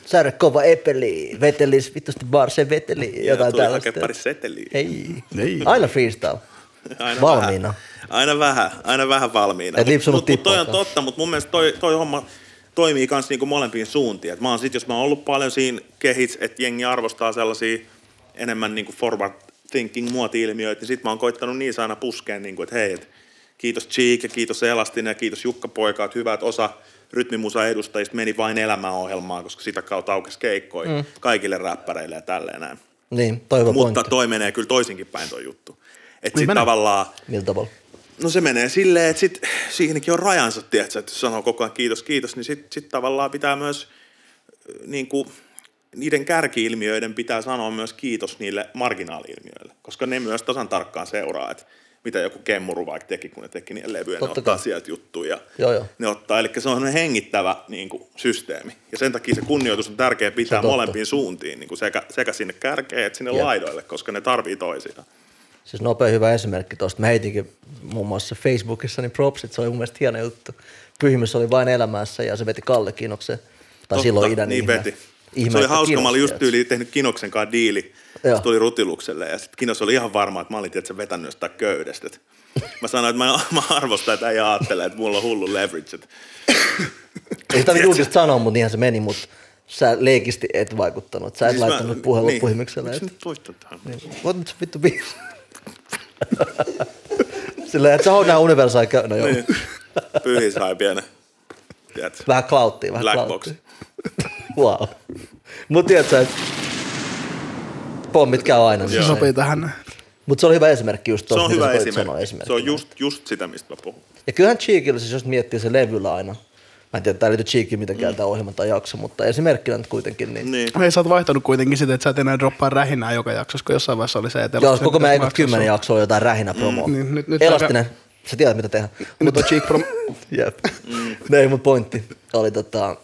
Särre kova epeli, vetelis, vittusti barse veteli, jotain tuli tällaista. hakea pari seteliä. Ei. Ei. Aina freestyle. Aina Valmiina. Vähän, aina vähän, aina vähän valmiina. Et lipsunut mut, mut toi on totta, mutta mun mielestä toi, toi homma toimii myös niinku molempiin suuntiin. Et mä oon sit, jos mä oon ollut paljon siinä kehits, että jengi arvostaa sellaisia enemmän niinku forward thinking muoti-ilmiöitä, niin sit mä oon koittanut niissä aina puskeen, niinku, että hei, et kiitos Cheek ja kiitos Elastinen ja kiitos Jukka Poika, että hyvä, että osa rytmimusa edustajista meni vain elämäohjelmaan, koska sitä kautta aukesi keikkoja mm. kaikille räppäreille ja tälleen näin. Niin, toivo Mutta pointti. toi menee kyllä toisinkin päin toi juttu. Että Niin sit menee. tavallaan, Millä tavalla? No se menee silleen, että sit, siihenkin on rajansa, tiedätkö, että jos sanoo koko ajan kiitos, kiitos, niin sit, sit tavallaan pitää myös niin kuin, niiden kärkiilmiöiden pitää sanoa myös kiitos niille marginaali-ilmiöille, koska ne myös tasan tarkkaan seuraa, että mitä joku kemmuru vaikka teki, kun ne teki niiden levyjä, Totta ne ottaa kai. sieltä juttuja. Joo, joo. Ne ottaa, eli se on hengittävä niin kuin, systeemi. Ja sen takia se kunnioitus on tärkeä pitää molempiin suuntiin, niin kuin sekä, sekä sinne kärkeen että sinne Jep. laidoille, koska ne tarvii toisiaan. Siis nopea hyvä esimerkki tuosta. Mä heitinkin muun muassa Facebookissa niin propsit, se oli mun mielestä hieno juttu. Pyhimys oli vain elämässä ja se veti Kalle Kinoksen. Tai Totta, silloin idän niin ihme. veti. ihme se oli hauska, mä olin just tyyliin tehnyt Kinoksen kanssa diili. Joo. Se tuli rutilukselle ja sitten Kinos oli ihan varma, että mä olin tietysti vetänyt jostain köydestä. Et Mä sanoin, että mä, mä arvostan, että ei ajattele, että mulla on hullu leverage. Et Ei sitä julkisesti sanoa, mutta niinhän se meni, mutta sä leikisti et vaikuttanut. Sä et Siis laittanut puhelun niin. puhemikselle. Miksi nyt poistat tähän? niin. Voit nyt vittu biisi. Silleen, että sä oot nää universaali käy. No joo. Niin. Pyhi sai pienen. Tiedätkö? Vähän klauttia, vähän Black klauttia. wow. Mut tiedätkö, että pommit käy aina. se sopii tähän. Mutta se oli hyvä esimerkki just Se tuosta, on mitä hyvä esimerkki. sanoa esimerkki. Se on just, just sitä, mistä mä puhun. Ja kyllähän Cheekillä, siis jos miettii se levyllä aina, en tiedä, että tämä liittyy Cheekiin mitenkään mm. tämä ohjelma tai jakso, mutta esimerkkinä nyt kuitenkin, niin, niin. Hei, sä oot vaihtanut kuitenkin sitä, että sä et enää droppaa rähinää joka jaksossa, kun jossain vaiheessa oli se, että... Joo, koko meidän ekat kymmenen jaksoa on jotain rähinä promoa. Mm, niin, nyt- nyt Elastinen, sä tiedät mitä tehdä. Nyt on Cheek Pro... Jep. Mm. Ei, mutta pointti oli tota,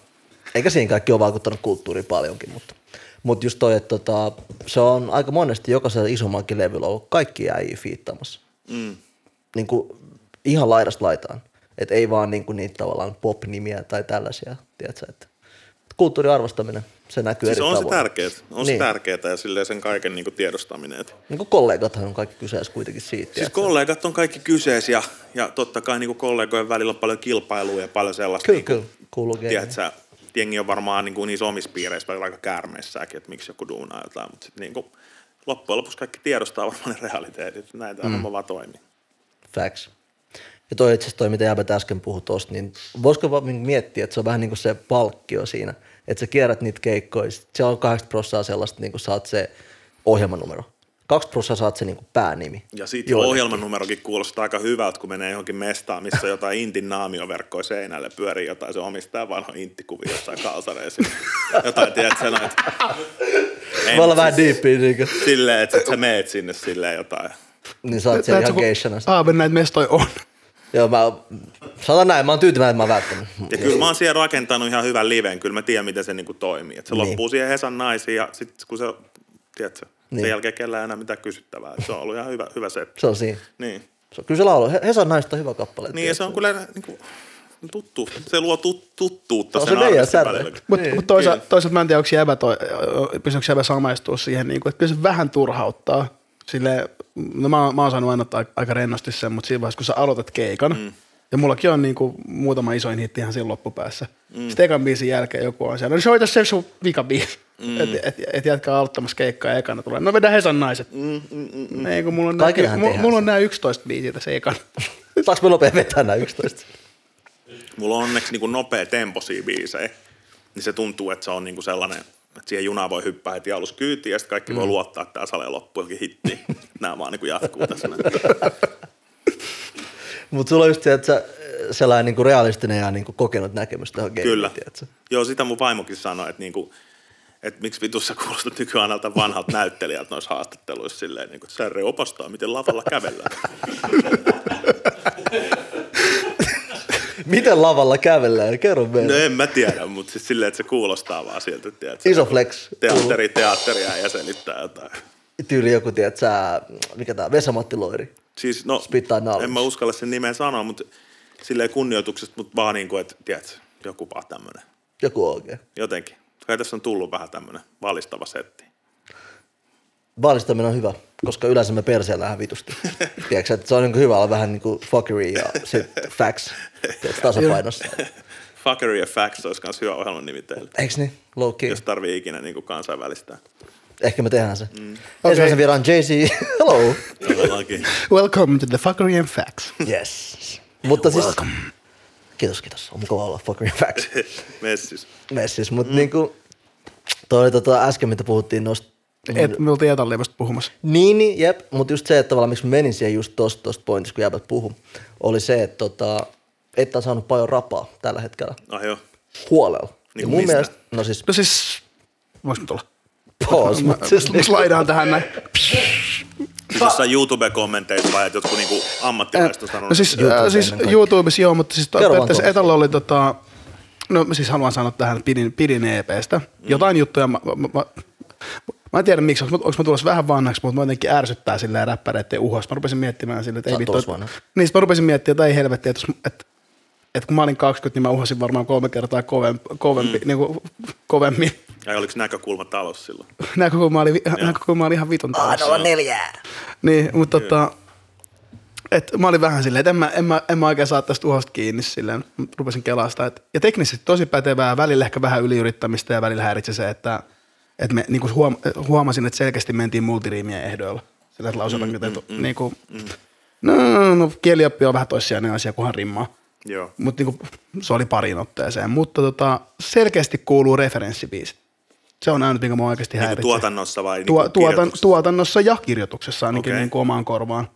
eikä siinä kaikki ole vaikuttanut kulttuuriin paljonkin, mutta, mutta just toi, että tota, se on aika monesti jokaisella isommankin levyllä ollut kaikki äijä fiittaamassa. Mm. Niin kuin, ihan laidasta laitaan. Et ei vaan niin kuin niitä tavallaan pop-nimiä tai tällaisia, tiedätkö, että kulttuurin arvostaminen, se näkyy Siis eri on se tavoin. tärkeää. On Niin. se tärkeää ja silleen sen kaiken niin kuin tiedostaminen. Et Niin kuin kollegathan on kaikki kyseessä kuitenkin siitä. Siis tiedätkö? kollegat on kaikki kyseessä ja, ja totta kai niin kuin kollegojen välillä on paljon kilpailua ja paljon sellaista. Kyllä, niin kuin, kyllä, kuuluu tiedätkö, jengi on varmaan niin kuin niissä omissa piireissä välillä aika käärmeissäkin, että miksi joku duunaa jotain, mutta sitten niin kuin, loppujen lopuksi kaikki tiedostaa varmaan ne realiteetit. Näitä mm. homma vaan toimii. Facts. Ja toi itse asiassa toi, mitä Jäbät äsken puhui tuosta, niin voisiko vaan miettiä, että se on vähän niin kuin se palkkio siinä, että sä kierrät niitä keikkoja, sit se on 80 prosenttia sellaista, niin kuin saat se ohjelmanumero. 20 prosenttia saat se niin kuin päänimi. Ja sitten Joillekin. ohjelman numerokin kuulostaa aika hyvältä, kun menee johonkin mestaan, missä on jotain intin naamioverkkoja seinälle, pyörii jotain, se omistaa vanha inttikuvia jossain kalsareissa. Jotain, tiedätkö, noit. Voi olla vähän diippiä, niin, kuin, Silleen, että sä meet sinne silleen jotain. niin saat siellä ihan geishana. Aaven näitä mestoja on. Joo, mä sanon näin, mä oon tyytyväinen, että mä oon välttänyt. Ja kyllä mä oon siellä rakentanut ihan hyvän liven, kyllä mä tiedän, miten se niinku toimii. Et se Niin. loppuu siihen Hesan naisiin ja sitten kun se, tiedätkö, Niin. sen jälkeen kellään ei enää mitään kysyttävää. Et se on ollut ihan hyvä, hyvä setti. Se on siinä. Niin. Se on, kyllä se laulu, He- Hesan naista on hyvä kappale. niin, ja se on kyllä niinku, tuttu. Se luo tut, tuttuutta On sen se artistin välillä. Mutta Niin. mut toisaalta, toisaalta mä en tiedä, onko jäbä, toi, pystyykö jäbä samaistua siihen, niin kuin, että kyllä se vähän turhauttaa. Sille, no mä, oon- mä oon saanut aina ottaa aika rennosti sen, mutta siinä vaiheessa, kun sä aloitat keikan, mm. ja mullakin on niin kuin, muutama isoin hitti ihan siinä loppupäässä. Mm. Sitten ekan biisin jälkeen joku on siellä, no soita se sun vikabiisi. Mm. Että et, et jätkää aloittamassa keikkaa ja ekana tulee, no vedä Hesan naiset. Mm, mm, mm. Ei, kun mulla on, nää, mulla, mulla on nämä 11 biisiä tässä ekana. Saanko me nopea vetää nämä 11? mulla on onneksi niin kuin nopea temposia biisejä, niin se tuntuu, että se on niin kuin sellainen, että siihen junaan voi hyppää heti alussa kyytiin ja sitten kaikki mm. voi luottaa, että tämä salee loppu johonkin hittiin. Nämä vaan niin kuin jatkuu tässä. Mutta sulla on just se, että sä, sellainen niinku realistinen ja niinku kokenut näkemys tähän gameen, Kyllä. tiedätkö? Joo, sitä mun vaimokin sanoi, että, niinku, että miksi vitussa kuulostat nykyään näiltä vanhalta näyttelijältä noissa haastatteluissa silleen, niin kuin, että Särre opastaa, miten lavalla kävellään. Miten lavalla kävellään? Kerro No meille. en mä tiedä, mutta siis silleen, että se kuulostaa vaan sieltä, tiedät, Iso flex. teatteri, teatteria ja selittää jotain. Tyyli joku, tiedät sä, mikä tää, Vesamatti Loiri. Siis no, en mä uskalla sen nimen sanoa, mutta silleen kunnioituksesta, mutta vaan niin kuin, että tiedät, joku vaan tämmönen. Joku oikein. Jotenkin. Kai tässä on tullut vähän tämmönen valistava setti. Vaalistaminen on hyvä, koska yleensä me perseen lähden vitusti. Tiedätkö, että se on niinku hyvä olla vähän niinku fuckery ja sit facts tiedätkö, tasapainossa. Fuckery ja Facts olisi myös hyvä ohjelman nimi teille, Eiks niin? Low key. jos tarvii ikinä niin kuin kansainvälistää. Ehkä me tehdään se. Mm. Ensimmäisen vieraan Jay-Z. Hello. Welcome to the Fuckery and Facts. Yes. Mutta siis... Kiitos, kiitos. On mukava olla fuckery and facts. Messis. Messis, mutta mm. niinku... Toi tota äsken, mitä puhuttiin noista Et, me oltiin etanleivasta puhumassa. Niin, niin jep, mutta just se, että tavallaan miksi menin siihen just tosta, tosta pointista, kun jäbät puhu, oli se, että tota, et on saanut paljon rapaa tällä hetkellä Ah joo. huolella. Niin ja mun mistä? mielestä, no siis No siis, voiko nyt olla? pause, Mä, siis mä slaidaan tähän näin. Siis jossain YouTube-kommenteissa vai, että jotkut niinku ammattilaiset on sanonut. No siis, YouTubeen äh, siis. YouTubessa joo, mutta siis periaatteessa. Etalla oli tota, no mä siis haluan sanoa tähän, että pidin, pidin EPstä. Mm. Jotain juttuja, mä, mä, mä, mä en tiedä miksi, onko, onko mä tulossa vähän vanhaksi, mutta mä jotenkin ärsyttää silleen räppäreiden uhosta. Mä rupesin miettimään silleen, että ei vittu. että-. Niin, mä rupesin miettimään, että ei helvetti, että, että, että kun mä olin 20, niin mä uhasin varmaan kolme kertaa kovempi, kovempi mm. niin kuin, kovemmin. Ja oliko näkökulma talous silloin? Näkökulma oli, näkökulma oli ihan vitun taas. neljää. Niin, mutta tota, et mä olin vähän silleen, että en mä, en mä, en mä oikein saa tästä uhosta kiinni silleen. Mä Rupesin kelasta. Et, ja teknisesti tosi pätevää, välillä ehkä vähän yliyrittämistä ja välillä häiritsi se, että, että me niinku huom, huomasin, että selkeästi mentiin multiriimien ehdoilla. Sillä että lauserakenteet, mm, mm, niinku, no, no, no, kielioppi on vähän toissijainen asia, kunhan rimmaa. Joo. Mutta niinku, se oli pariin otteeseen. Mutta tota, selkeästi kuuluu referenssibiisit. Se on ainut, mikä mua oikeasti Niinku häiritsee. tuotannossa vai Tuo, niinku tuotan, tuotannossa ja kirjoituksessa ainakin okay. niin kuin omaan korvaan.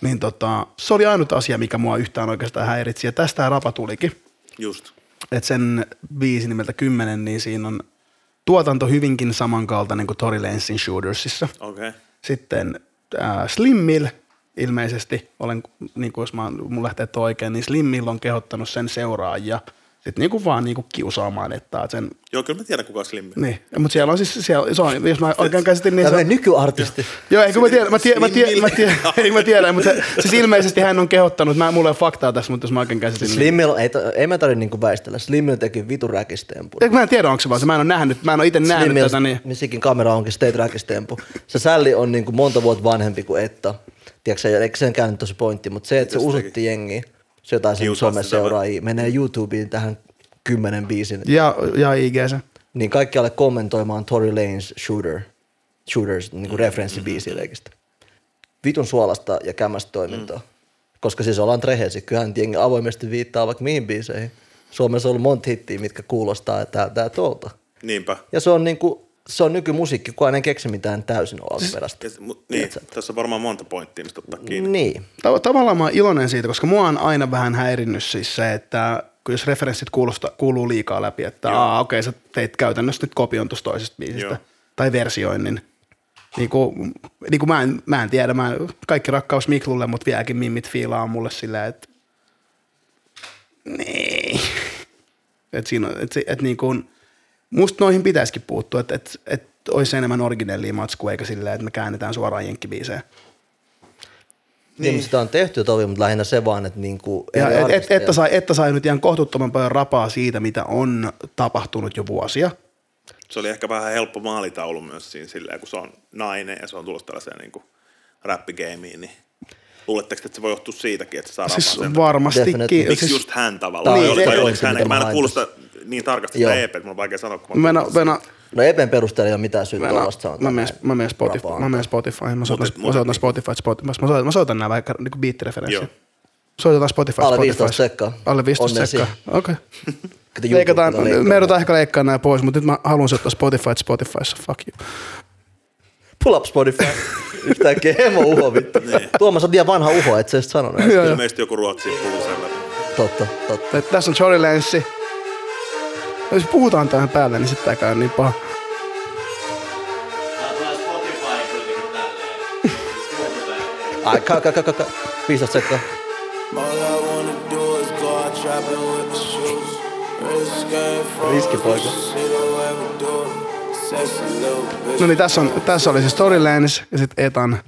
Niin tota, se oli ainut asia, mikä mua yhtään oikeastaan häiritsi. Ja tästä rapa tulikin. Just. Että sen biisi nimeltä 10, niin siinä on tuotanto hyvinkin samankaltainen kuin Tory Lanezin Shootersissa. Okei. Okay. Sitten äh, Slim Mill ilmeisesti, olen, niin kuin jos mä, mun lähtee oikein, niin Slim Mill on kehottanut sen seuraajia sitten niin kuin vaan niin kuin kiusaamaan, että sen, Joo, kyllä mä tiedän kuka on Slimmi. niin, mutta siellä on siis, siellä, se on, jos mä oikein käsitin, niin se on, nykyartisti. Joo, eikö mä tiedän, mä tiedän, mä tiedän, mä tiedän, ei mä tiedän, mutta se, siis ilmeisesti hän on kehottanut, mä, mulla ei ole faktaa tässä, mutta jos mä oikein käsitin, niin, Slimmil, ei, to- ei mä tarvitse niinku väistellä. Slimmil teki vitu räkistempu. Eikö mä en tiedä, onko se vaan se, mä en ole nähnyt, mä en ole itse nähnyt Slimmil, tätä, niin missikin kamera onkin state räkistempu. Se sälli on niinku monta vuotta vanhempi kuin Etta. Tiedätkö, eikö sen käynyt tosi pointti, mutta se, että se usutti jengiä, se jotain sen someseuraajia, menee YouTubeen tähän kymmenen biisin, ja, ja IG se. niin kaikki alle kommentoimaan Tory Lanes Shooter, Shooters, niin Mm, kuin referenssibiisiä leikistä. Vitun suolasta ja kämästä toimintaa. Mm. Koska siis ollaan trehesi, kyllähän jengi avoimesti viittaa vaikka mihin biiseihin. Suomessa on ollut monta hittiä, mitkä kuulostaa tää, tää tuolta. Niinpä. Ja se on niinku, se on nykymusiikki, kun en keksi mitään täysin alkuperäistä. Mu, niin, tässä on varmaan monta pointtia, mistä ottaa kiinni. Niin. Tav- tavallaan mä oon iloinen siitä, koska mua on aina vähän häirinnyt siis se, että kun jos referenssit kuulosta, kuuluu liikaa läpi, että aa, okei, sä teit käytännössä nyt kopion tuosta toisesta biisistä Joo. tai versioinnin. Niin kuin, niin kuin mä, en, mä en tiedä, mä en, kaikki rakkaus Miklulle, mutta vieläkin mimmit fiilaa mulle silleen, että niin. että siinä se- että niin kuin, musta noihin pitäisikin puuttua, että, että, että olisi enemmän originellia matskua, eikä silleen, että me käännetään suoraan jenkkibiiseen. niin. niin sitä on tehty tovi, mutta lähinnä se vaan, että niinku Ja et, et, että, sai, että sai nyt ihan kohtuuttoman paljon rapaa siitä, mitä on tapahtunut jo vuosia. Se oli ehkä vähän helppo maalitaulu myös siinä silleen, kun se on nainen ja se on tullut tällaiseen niin räppigeimiin, niin luuletteko, että se voi johtua siitäkin, että se saa Siis sen varmastikin. Miksi Siis, just hän tavallaan? Niin, Niin, se vai on oliko se, hän, mä en mä kuullut sitä niin tarkasti Joo. EPtä, mun on vaikea sanoa, kun Venä, venä, No Epen perusteella ei ole mitään syytä tuollaista sanoa. mä menen, mä menen Spotify, mä menen Spotify, mä soitan, mä soitan Spotify, Spotify, mä soitan, mä soitan nämä vaikka niin beat-referenssit. Joo. Soitetaan Spotify. Alle Spotify. 15 sekkaa. Alle 15 Onnea sekkaa. Okei. Leikataan, me joudutaan ehkä leikkaamaan nämä pois, mutta nyt mä haluan soittaa Spotify Spotifyssa. Fuck you. Pull up Spotify. Yhtäkkiä hemo uho vittu. Tuomas on liian vanha uho, et sä edes sanonut. joo. Ilmeisesti joku ruotsi puhuu sen verran. Totta, totta. Et Tässä on Jory Lenssi. Jos puhutaan tähän päälle, niin sitten tää käy niin paha. Ai, ka, ka, ka, ka, ka. 15 sekkaa. All No niin, tässä, on, tässä oli se Storylands ja sitten Etan.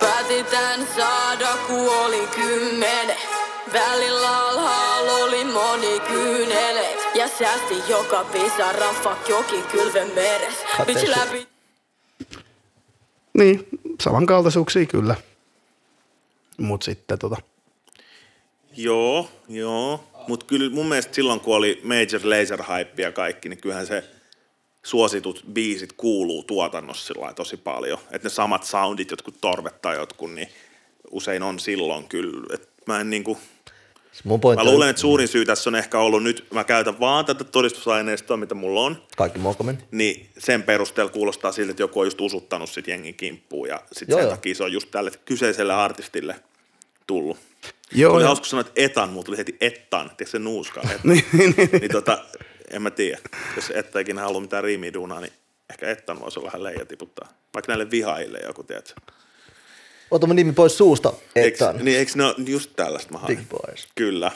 Päätetään saada kuoli kymmenen. Välillä alhaalla oli moni kyynelet. Ja säästi joka pisara, fuck joki kylven meres. Bitch läpi Niin, samankaltaisuuksia kyllä. Mut sitten tota. Joo, joo. Mutta kyllä mun mielestä silloin, kun oli Major Laser Hype ja kaikki, niin kyllähän se suositut biisit kuuluu tuotannossa sillä tosi paljon. Että ne samat soundit, jotkut torvet tai jotkut, niin usein on silloin kyllä. Et mä en niinku, Mun mä luulen, että suurin syy tässä on ehkä ollut nyt, mä käytän vaan tätä todistusaineistoa, mitä mulla on, Kaikki mokomen. niin sen perusteella kuulostaa siltä, että joku on just usuttanut sit jengin kimppuun ja sit Joo, sen joo. takia se on just tälle kyseiselle artistille tullut. Joo, Oli joo. hauska sanoa, että etan, mutta tuli heti ettan, tiedätkö se nuuska. Et, Niin, niin, niin. niin tota, en mä tiedä. Jos etta ikinä halua mitään riimiä duunaa, niin ehkä ettan voisi olla vähän leija tiputtaa. Vaikka näille vihaille joku, tiedätkö. Ota mun nimi pois suusta, Eiks, Ettan. niin eikö ne ole just tällaista mä haen? Big boys. Kyllä.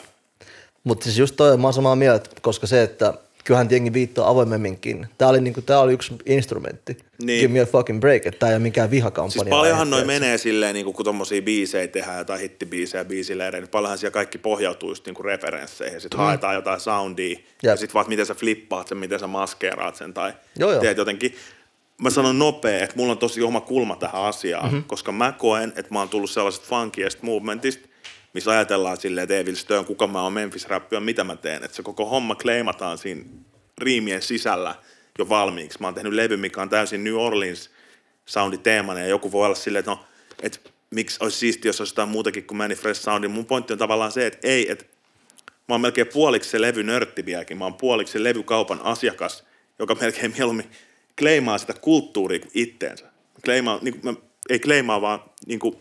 Mutta siis just toi, mä oon samaa mieltä, koska se, että kyllähän jengi viittaa avoimemminkin. Tää oli, niinku, tää oli yksi instrumentti. Niin. Give me a fucking break, että tää ei ole mikään vihakampanja. Siis paljonhan noin menee silleen, niin kun tommosia biisejä tehdään, jotain hittibiisejä, biisileirejä, niin paljonhan siellä kaikki pohjautuu just niin referensseihin. Sitten mm. haetaan jotain soundia, ja Jep. sitten vaan, miten sä flippaat sen, miten sä maskeeraat sen, tai Joo, joo. teet jotenkin. Mä sanon nopea, että mulla on tosi oma kulma tähän asiaan, Mhm. mm-hmm. koska mä koen, että mä oon tullut sellaisesta funkiest movementista, missä ajatellaan silleen, että Evil Stone, kuka mä oon, Memphis Rap on, mitä mä teen. Että se koko homma kleimataan siinä riimien sisällä jo valmiiksi. Mä oon tehnyt levy, mikä on täysin New Orleans soundi teemana ja joku voi olla silleen, että no, et miksi olisi siisti, jos olisi jotain muutakin kuin Manifest Soundi. Mun pointti on tavallaan se, että ei, että mä oon melkein puoliksi se levy nörtti vieläkin. Mä oon puoliksi se levykaupan asiakas, joka melkein mieluummin kleimaa sitä kulttuuria kuin itteensä. Kleimaa, niin kuin, ei kleimaa, vaan niin kuin,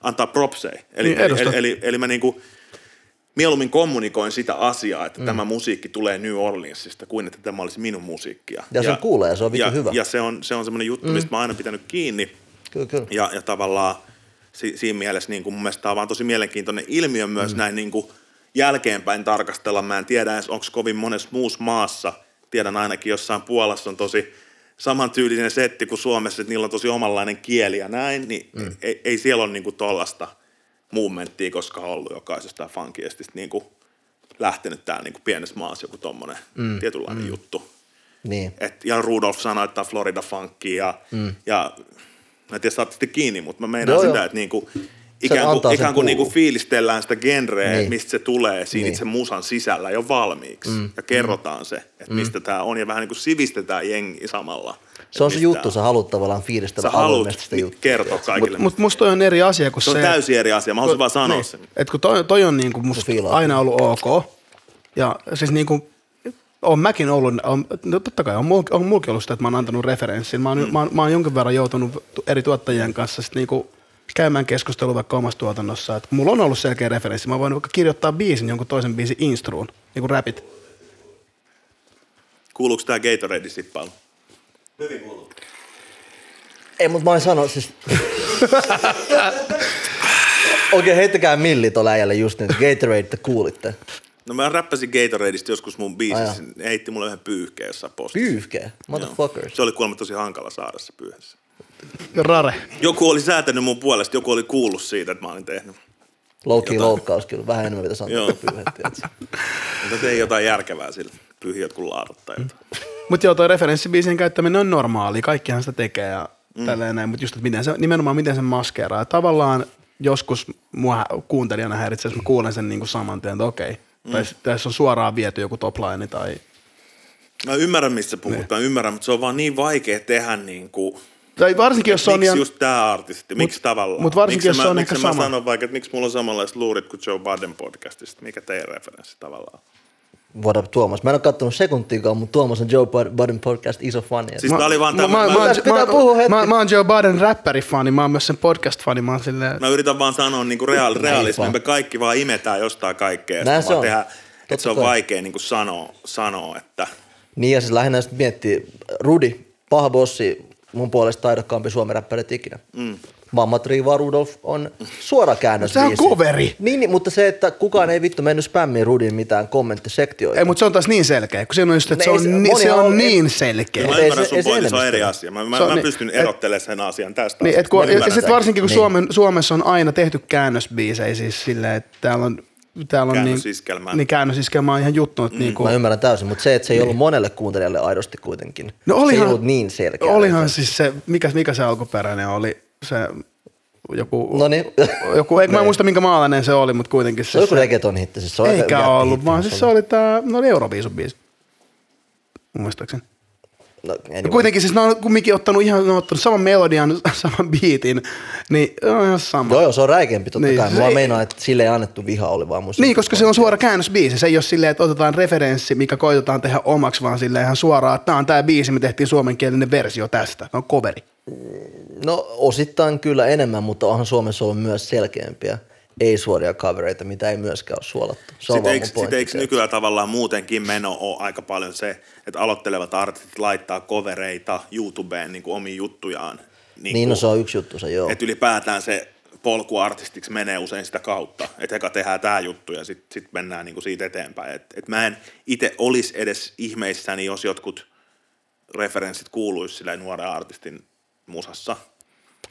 antaa propseja. Eli, Niin, eli, eli, eli, eli mä niin kuin, mieluummin kommunikoin sitä asiaa, että mm. tämä musiikki tulee New Orleansista, kuin että tämä olisi minun musiikkia. Ja sen kuulee, se on vittu ja, hyvä. Ja se on, se on semmoinen juttu, mm. mistä mä oon aina pitänyt kiinni. Kyllä, kyllä. Ja, ja tavallaan si, siinä mielessä niin kuin mun mielestä tämä on vaan tosi mielenkiintoinen ilmiö myös mm. näin niin kuin jälkeenpäin tarkastella. Mä en tiedä edes, onko kovin monessa muussa maassa, tiedän ainakin jossain Puolassa on tosi samantyylinen setti kuin Suomessa, että niillä on tosi omanlainen kieli ja näin, niin mm. ei, ei siellä ole niin kuin tollasta movementtia koskaan ollut jokaisesta funkiestista niin kuin lähtenyt täällä niin kuin pienessä maassa joku tommonen mm. tietynlainen mm. juttu. Niin. Et, ja Rudolf sanoi, että Florida Funkia ja, mm. ja mä en tiedä, saatte kiinni, mutta mä meinaan Joo, sitä, joo. että niinku, ikään kuin, ikään kuin niinku kuulua. fiilistellään sitä genreä, Niin. niin. mistä se tulee siinä Niin. niin. itse musan sisällä jo valmiiksi mm. ja kerrotaan mm. se, että mistä mm. tämä on ja vähän niin kuin sivistetään jengi samalla. Se on se juttu, tää sä haluat tavallaan fiilistellä Sä haluat sitä juttua. kertoa kaikille. Mutta mut musta toi on eri asia kuin se se... on täysin eri asia, mä haluaisin vaan sanoa niin, sen. Et kun toi, toi on niinku musta aina ollut ok. Ja siis niinku, on mäkin ollut, on, no totta kai on, mul, on mulkin ollut sitä, että mä oon antanut referenssin. Mä oon, mm. mä, oon, mä oon jonkin verran joutunut eri tuottajien kanssa sit niinku käymään keskustelua vaikka omassa tuotannossa. Et mulla on ollut selkeä referenssi. Mä voin vaikka kirjoittaa biisin, jonkun toisen biisin instruun, niinku rapit. Kuuluuko tämä Gatorade-sippailu? Ei, mutta mä oon sanoa siis... Okei, heittäkää milli tuolla äijälle just nyt. Gatorade, te kuulitte. No mä räppäsin Gatoradeista joskus mun biisissä, ne heitti mulle yhden pyyhkeen jossain postissa. Pyyhkeä. Motherfuckers. Se oli kuulemma tosi hankala saada se pyyhessä. Rare. Joku oli säätänyt mun puolesta, joku oli kuullut siitä, että mä olin tehnyt. Jotain. loukkaus kyllä. Vähän enemmän pitäisi antaa Joo. kuin pyyhet, tiedätkö? Mutta tein jotain järkevää sillä. Pyhi jotkut laadut tai jotain. Mutta joo, toi referenssibiisien käyttäminen on normaali, kaikkihan sitä tekee ja mm. tälleen näin, mutta just, että miten se, nimenomaan miten se maskeeraa. Tavallaan joskus mua kuuntelijana häiritsee, jos mä kuulen sen niin kuin saman tien, että okei. Mm. Tai jos on suoraan viety joku topline tai Mä ymmärrän, missä puhut, Niin. mä ymmärrän, mutta se on vaan niin vaikea tehdä niin kuin, Tai varsinkin, jos on miksi ihan... just tää artisti, miksi tavallaan? mut varsinkin, miksi jos mä, se on miksi ehkä mä sama. sanon vaikka, että miksi mulla on samanlaiset luurit kuin Joe Budden podcastista, mikä teidän referenssi tavallaan? What up Tuomas? Mä en ole kattonut sekuntiikaan, mutta Tuomas on Joe Budden podcast iso fani. Siis tää oli vaan Mä, mä, tämmönen, mä, mä, mä, Pitää- mä, mä, mä oon Joe Biden räppärifani, mä oon myös sen podcast-fani, mä silleen... mä yritän vaan sanoa niin kuin real, realismi, me kaikki vaan imetään jostain kaikkea, Näin se on. että se on vaikea niin kuin sanoa, sanoa, että Niin ja siis lähinnä sitten miettii, Rudi, paha bossi, mun puolesta taidokkaampi suomen räppärit ikinä. Mm. Mamma Triva Rudolf on suora käännös. Sehän on coveri. Niin, niin, mutta se, että kukaan ei vittu mennyt spämmiin Rudin mitään kommenttisektioita. Ei, mutta se on taas niin selkeä, kun se on just, että se on, se- ni, se on on- niin selkeä. mä ymmärrän se- sun ei se se on eri asia. Mä, mä, Se on mä niin- pystyn et- erottelemaan sen asian tästä. Niin, et kun, ja, ja ymmärrän sit sen. varsinkin kun Niin. Suomen, Suomessa on aina tehty käännösbiisejä siis silleen, että täällä on, täällä on niin, Käännösiskelmää. niin käännösiskelmä on ihan juttu, että mm. niin Mä kuin, ymmärrän täysin, mutta se, että se ei ollut monelle kuuntelijalle aidosti kuitenkin. No se ei olihan- ollut niin selkeä. olihan siis se, mikä, mikä se alkuperäinen oli, se joku, No niin. joku eikö mä muista minkä maalainen se oli, mutta kuitenkin Se se, on joku reggaeton hitti. Siis se aika eikä ollut, hitti, vaan siis se oli tää, no oli Euroviisun biisi. Muistaakseni. No, anyway. No kuitenkin siis ne on kumminkin ottanut ihan, ne on ottanut saman melodian, saman biitin, niin on ihan sama. Joo, joo, se on räikeämpi totta Niin, kai. Mua ei- meinaa, että sille ei annettu viha, oli vaan mun Niin, koska se on suora käännösbiisi. Se ei ole silleen, että otetaan referenssi, mikä koitetaan tehdä omaksi, vaan silleen ihan suoraan, että tämä on tämä biisi, me tehtiin suomenkielinen versio tästä. Se on coveri. No osittain kyllä enemmän, mutta onhan Suomessa ollut myös selkeämpiä ei-suoria kavereita, mitä ei myöskään ole suolattu. Se on Sitten eikö, sit eikö nykyään tavallaan muutenkin meno ole aika paljon se, että aloittelevat artistit laittaa kovereita YouTubeen niin kuin omiin juttujaan. Niin, Niin, no kuin, se on yksi juttu se, joo. Että ylipäätään se polku artistiksi menee usein sitä kautta, että eka tehdään tämä juttu ja sitten sit mennään niin kuin siitä eteenpäin. Et, et mä en itse olisi edes ihmeissäni, jos jotkut referenssit kuuluisi sillä nuoren artistin musassa.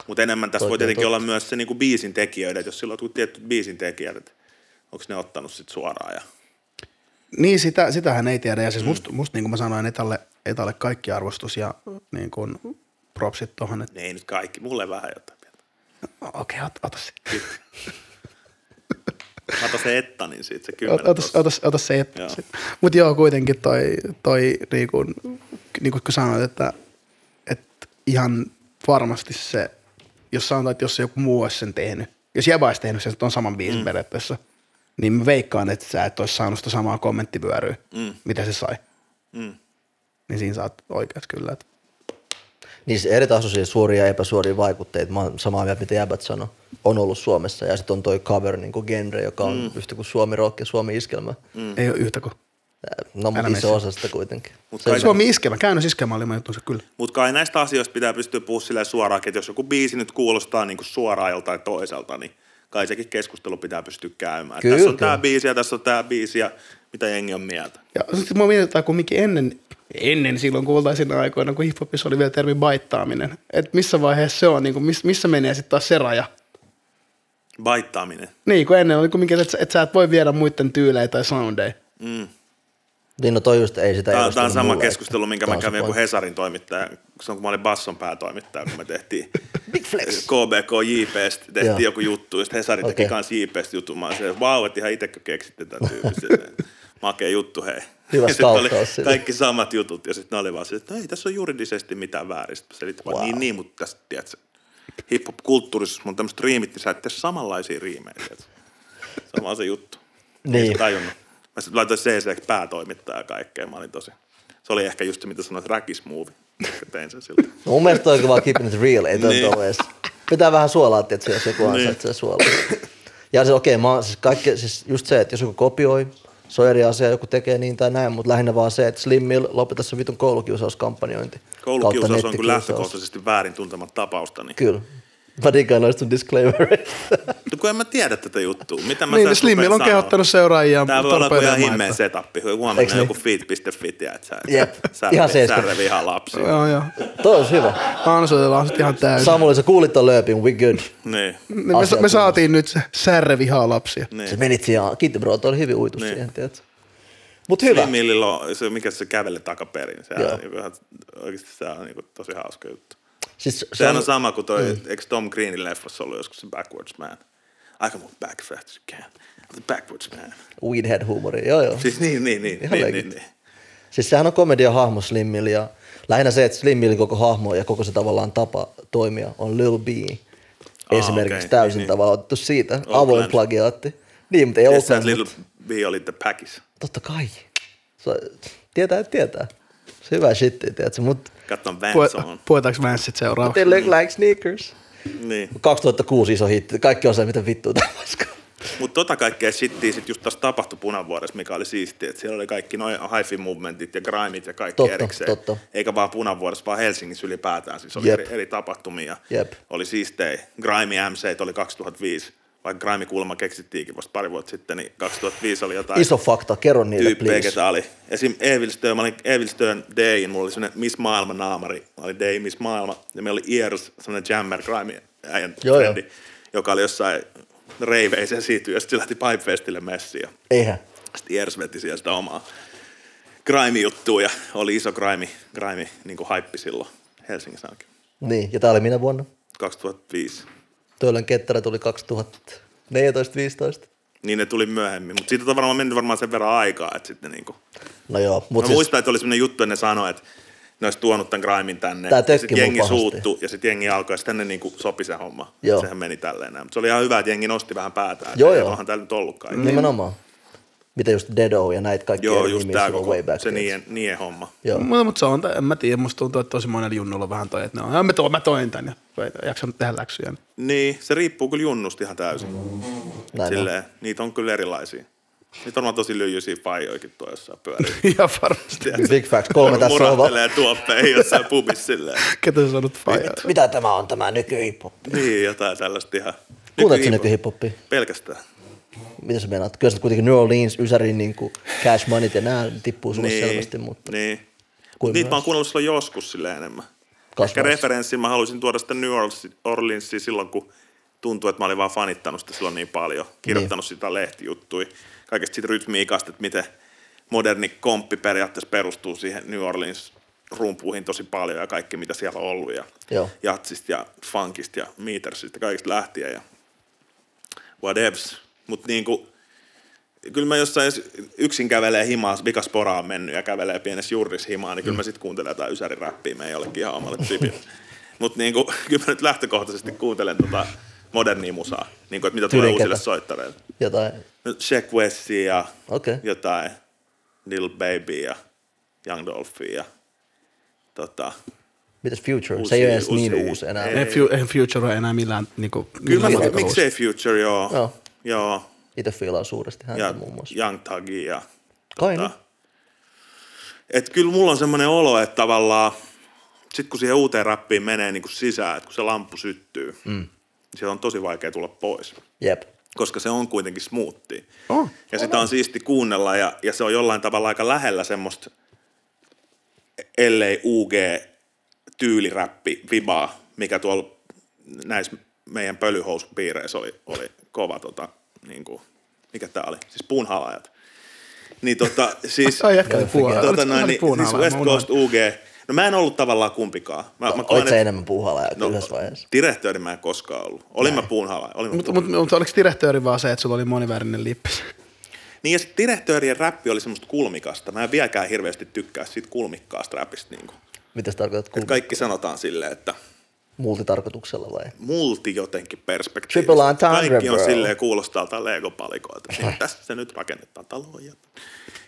Mutta enemmän tässä voi tietenkin totta. olla myös se niin kuin biisin tekijöiden, että jos sillä on tietyt biisin tekijät, että onko ne ottanut sit suoraan ja Niin, sitä, sitähän ei tiedä. Ja siis musta, musta niin kuin mä sanoin, etalle, etalle kaikki arvostus ja niin kuin propsit tuohon. Että... ne ei nyt kaikki, mulle vähän jotain. Okei, okay, ota, ota se. Mä otan se etta, niin siitä se Ota, kymmenen ota, ota, ota se. Joo. Mutta joo, kuitenkin toi, toi niin kuin, niin kuin sanoit, että, että ihan varmasti se, jos sanotaan, että jos joku muu olisi sen tehnyt, jos jäbä olisi tehnyt sen on saman biisin mm. periaatteessa, niin mä veikkaan, että sä et olisi saanut sitä samaa kommenttivyöryä, mm. mitä se sai. Mm. Niin siinä saat oikeas kyllä. Että. Niin eri tasoisia suoria ja epäsuoria vaikutteita, mä oon samaa mieltä mitä jäbät sanoi, on ollut Suomessa. Ja sitten on toi cover niin kuin genre, joka on mm. yhtä kuin Suomi rock ja Suomi iskelmä. Mm. Ei ole yhtä kuin. No, mutta iso mene osa sitä kuitenkin. Mut Se- kai- Suomi iskelmä, käännös iskelmä oli juttunsa kyllä. Mutta kai näistä asioista pitää pystyä puhumaan silleen suoraan, että jos joku biisi nyt kuulostaa niinku suoraan joltain toiselta, niin kai sekin keskustelu pitää pystyä käymään. Kyllä, tässä on tämä biisi ja tässä on tämä biisi ja mitä jengi on mieltä. Ja sitten mua mietitään kumminkin ennen, ennen silloin kultaisina aikoina, kun hiphopissa oli vielä termi baittaaminen. Että missä vaiheessa se on, niin kuin, miss, missä menee sitten taas se raja. Baittaaminen. Niin, kun ennen oli kumminkin, että, että sä et voi viedä muiden tyylejä tai soundeja. Mm. Niin no toi just ei sitä Tämä, edustanut on sama mulle, keskustelu, minkä mä se kävin joku. Hesarin toimittaja, se on kun mä olin Basson päätoimittaja, kun me tehtiin Big flex. KBK JPstä, tehtiin joku juttu, ja sitten Hesari teki Okei. kans JPstä jutun, mä olin se, vau, että ihan itsekö keksitte tätä tyyppiä. Makea juttu, hei. Hyvä ja oli kaikki samat jutut, ja sitten ne oli vaan se, että no ei tässä on juridisesti mitään mä selitin, wow. niin, niin, mutta tässä, tiedätkö, hip-hop-kulttuurissa, on tämmöiset riimit, niin sä et tee samanlaisia riimejä, tiedätkö. Sama on se juttu. Niin. Ei se tajunnut. Mä sitten laitoin CC päätoimittaja ja kaikkea. Mä olin tosi... Se oli ehkä just se, mitä sanoit, räkis movie. Tein sen siltä. No mun mielestä toi on vaan keeping it real, ei Niin. niin. edes. Pitää vähän suolaa, että jos joku ansaitsee suolaa. Ja se okei, okay, siis kaikki, siis just se, että jos joku kopioi, se on eri asia, joku tekee niin tai näin, mutta lähinnä vaan se, että Slim Mill lopeta se vitun koulukiusauskampanjointi. Koulukiusaus on kyllä lähtökohtaisesti väärin tuntemat tapausta. Niin. Kyllä. Mä digaan noista sun disclaimereista. No, kun en mä tiedä tätä juttua. Mitä mä Niin, tässä Slimmillä on kehottanut seuraajia Tää voi olla kuin ihan että- setappi. Huomenna Eiks niin? joku feed.fi, tiedät sä. Jep. Särre, Ihan seiskä. särre vihaa lapsia. Joo, joo. toi olisi hyvä. Ansoitellaan sitten ihan täysin. Samuli, sä kuulit ton lööpin, we good. Niin. Me, me, asia me saatiin nyt se särre vihaa lapsia. Se niin. menit siihen, kiitti bro, toi oli hyvin uitu Niin. siihen, tiedät. Mut hyvä. Slimmillillä on, se, mikä se kävelee takaperin. Se Joo. on, ihan- oikeasti se on niinku tosi hauska juttu. Siis, se Sehän on on, sama kuin toi, mm. eikö Tom Greenin leffassa ollut joskus se Backwards Man? I can move back as fast as you can. I'm the backwards man. weedhead huumori, joo joo. Siis niin, niin, niin. Ihan niin, niin, niin. Siis sehän on komedia hahmo Slim ja lähinnä se, että Slim koko hahmo ja koko se tavallaan tapa toimia on Lil B. Esimerkiksi okei, täysin niin, niin. tavallaan otettu siitä. Oakland. Avoin plagiaatti. Niin, mutta ei Oakland, mutta B oli The Packis. totta kai. Se, tietää, tietää. Se on hyvä shit, tiedätkö, mutta Katson Vans on. Pu- puetaanko Vanssit seuraavaksi? they look like sneakers. Niin. 2006 iso hitti. Kaikki osaa, mitä vittua tämä. Mutta tota kaikkea shittiä sit just taas tapahtui punavuodessa, mikä oli siistiä. Että siellä oli kaikki noin hi movementit ja grimeit ja kaikki Totta, erikseen. totta. Eikä vaan punavuodessa, vaan Helsingissä ylipäätään. Siis oli Jep. eri, eri tapahtumia. Jep. Oli siistejä. Grime MC oli 2005. Vaikka Grime kulma keksittiinkin vasta pari vuotta sitten, niin 2005 oli jotain Iso fakta, kerro niille, tyyppejä, please. ketä oli. Esim. Evil Stone, mä olin Evil Stone Day, mulla oli semmoinen Miss Maailma naamari. Mä olin Day Miss Maailma, ja meillä oli Ears, semmoinen jammer grime äijän frendi, joka oli jossain reiveissä esiintyy, ja sitten se lähti Pipefestille messiin. Eihän. Sitten Ears veti siellä sitä omaa grime-juttua, ja oli iso grime, grime niin kuin haippi silloin Helsingissä ainakin. Niin, ja tää oli minä vuonna? 2005. Toilen ketterä tuli 2014-15. Niin ne tuli myöhemmin, mutta siitä on varmaan mennyt varmaan sen verran aikaa, että sitten niinku... No joo, Mä mutta siis, muistan, että oli sellainen juttu, että ne sanoi, että ne olisi tuonut tämän grimin tänne. Tää ja sitten jengi pahasti. suuttu ja sitten jengi alkoi ja sitten ne niinku sopi se homma. Joo. Sehän meni tälleen näin. Mutta se oli ihan hyvä, että jengi nosti vähän päätään. Joo, joo. Onhan täällä nyt ollutkaan. Niin. nimenomaan. Mitä just Dedo ja näitä kaikki Joo, just silloin koko, way back se niiden, niiden homma. Joo. Mutta, mutta se on, en mä tiedä, musta tuntuu, että tosi monella junnulla on vähän toi, että ne on, "Ja mä, toin, mä toin tän ja ei jaksanut tehdä läksyjä. Niin, se riippuu kyllä junnusta ihan täysin. Näin on. Silleen, niitä on kyllä erilaisia. Niitä on varmaan tosi lyijyisiä faijoikin tuo jossain pyörii. Ihan varmasti. Big facts, kolme tässä on. va- Murahtelee tuoppeihin jossain pubissa silleen. Ketä sä sanot faijaa? Mitä tämä on tämä nykyhiphop? Niin, jotain tällaista ihan. Nyky- nykyhiphoppia? Pelkästään. Mitä sä meinaat? Kyllä sä kuitenkin New Orleans, Ysärin niin kuin Cash Money ja nämä tippuu sulle selvästi, mutta Niin. Kuin Niitä myös. mä oon kuunnellut silloin joskus sille enemmän. Ehkä Kasvaessa. referenssin mä haluaisin tuoda sitä New Orleans- Orleansia silloin, kun tuntui, että mä olin vaan fanittanut sitä silloin niin paljon. Kirjoittanut Niin. sitä lehtijuttui. Kaikesta siitä rytmiikasta, että miten moderni komppi periaatteessa perustuu siihen New Orleans rumpuihin tosi paljon ja kaikki mitä siellä on ollut ja Joo. jatsista ja funkista ja metersista ja kaikista lähtien ja whatevs. Mutta niinku, kyllä mä jossain jos yksin kävelee himaa, vika spora on mennyt ja kävelee pienessä jurris himaa, niin kyllä mä sitten kuuntelen jotain ysäriräppiä meidän jollekin ihan omalle tyypille. Mutta niinku, kyllä mä nyt lähtökohtaisesti kuuntelen tota modernia musaa, niinku, että mitä tulee uusille soittareille. jotain. No, Westia ja Okei. jotain Lil Baby ja Young Dolphia ja tota, Mitäs Future? Uusi- se ei ole edes uusi- niin uusi enää. ei. Ei, fu- ei Future ole enää millään niinku, Kyllä mä, millään tavalla miksei Future, joo. Joo. Joo. Itse fiilaan suuresti häntä Ja muun muassa. Young Thuggy ja... Kai tota, niin. et kyllä mulla on semmoinen olo, että tavallaan sit kun siihen uuteen rappiin menee niin kuin sisään, että kun se lamppu syttyy, mm. niin sieltä on tosi vaikea tulla pois. Jep. Koska se on kuitenkin smoothia. On. Ja sitä on siisti kuunnella ja, ja se on jollain tavalla aika lähellä semmoista ellei UG tyyliräppi vibaa, mikä tuolla näissä meidän pölyhousupiireissä oli, oli kova tota, niin kuin, mikä tää oli, siis puunhalajat. Niin tota, siis, tota, noin, niin, siis? West Coast UG, no mä en ollut tavallaan kumpikaan. Mä, mä koen, että- enemmän puuhalla ja no, yhdessä vaiheessa? Direktööri mä en koskaan ollut. Olin mä puunhala. Olin mä Mutta puun... mut, mut, oliko direktööri vaan se, että sulla oli monivärinen lippis? Niin ja sitten direktöörien räppi oli semmoista kulmikasta. Mä en vieläkään hirveästi tykkää siitä kulmikkaasta räpistä. Niin Mitä sä tarkoitat? Et Kun kaikki sanotaan silleen, että multitarkoituksella vai? multi jotenkin perspektiivistä. Triple entendre, Kaikki on bro. silleen kuulostaa tältä Lego-palikoilta. Niin tässä se nyt rakennetaan taloja. ja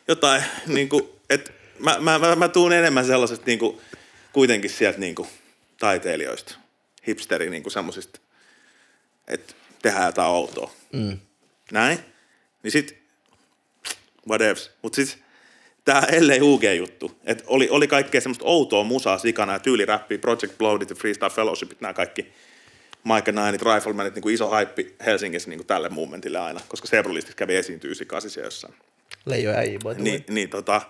Jotain, niin kuin, että mä, mä, mä, mä tuun enemmän sellaisesta niin kuin, kuitenkin sieltä niin kuin, taiteilijoista, hipsteri niin kuin semmosista, että tehdään jotain outoa. Mm. Näin. Niin sit, whatevs. Mut siis tää ellei UG-juttu, että oli, oli kaikkea semmoista outoa musaa sikana ja tyyliräppiä, Project Bloodit ja Freestyle Fellowshipit, nämä kaikki Mike Nineit, Riflemanit, niin kuin iso haippi Helsingissä niin kuin tälle momentille aina, koska Sebrulistissa kävi esiintyy 98 jossain. Leijo äijä, way. Niin, niin tota,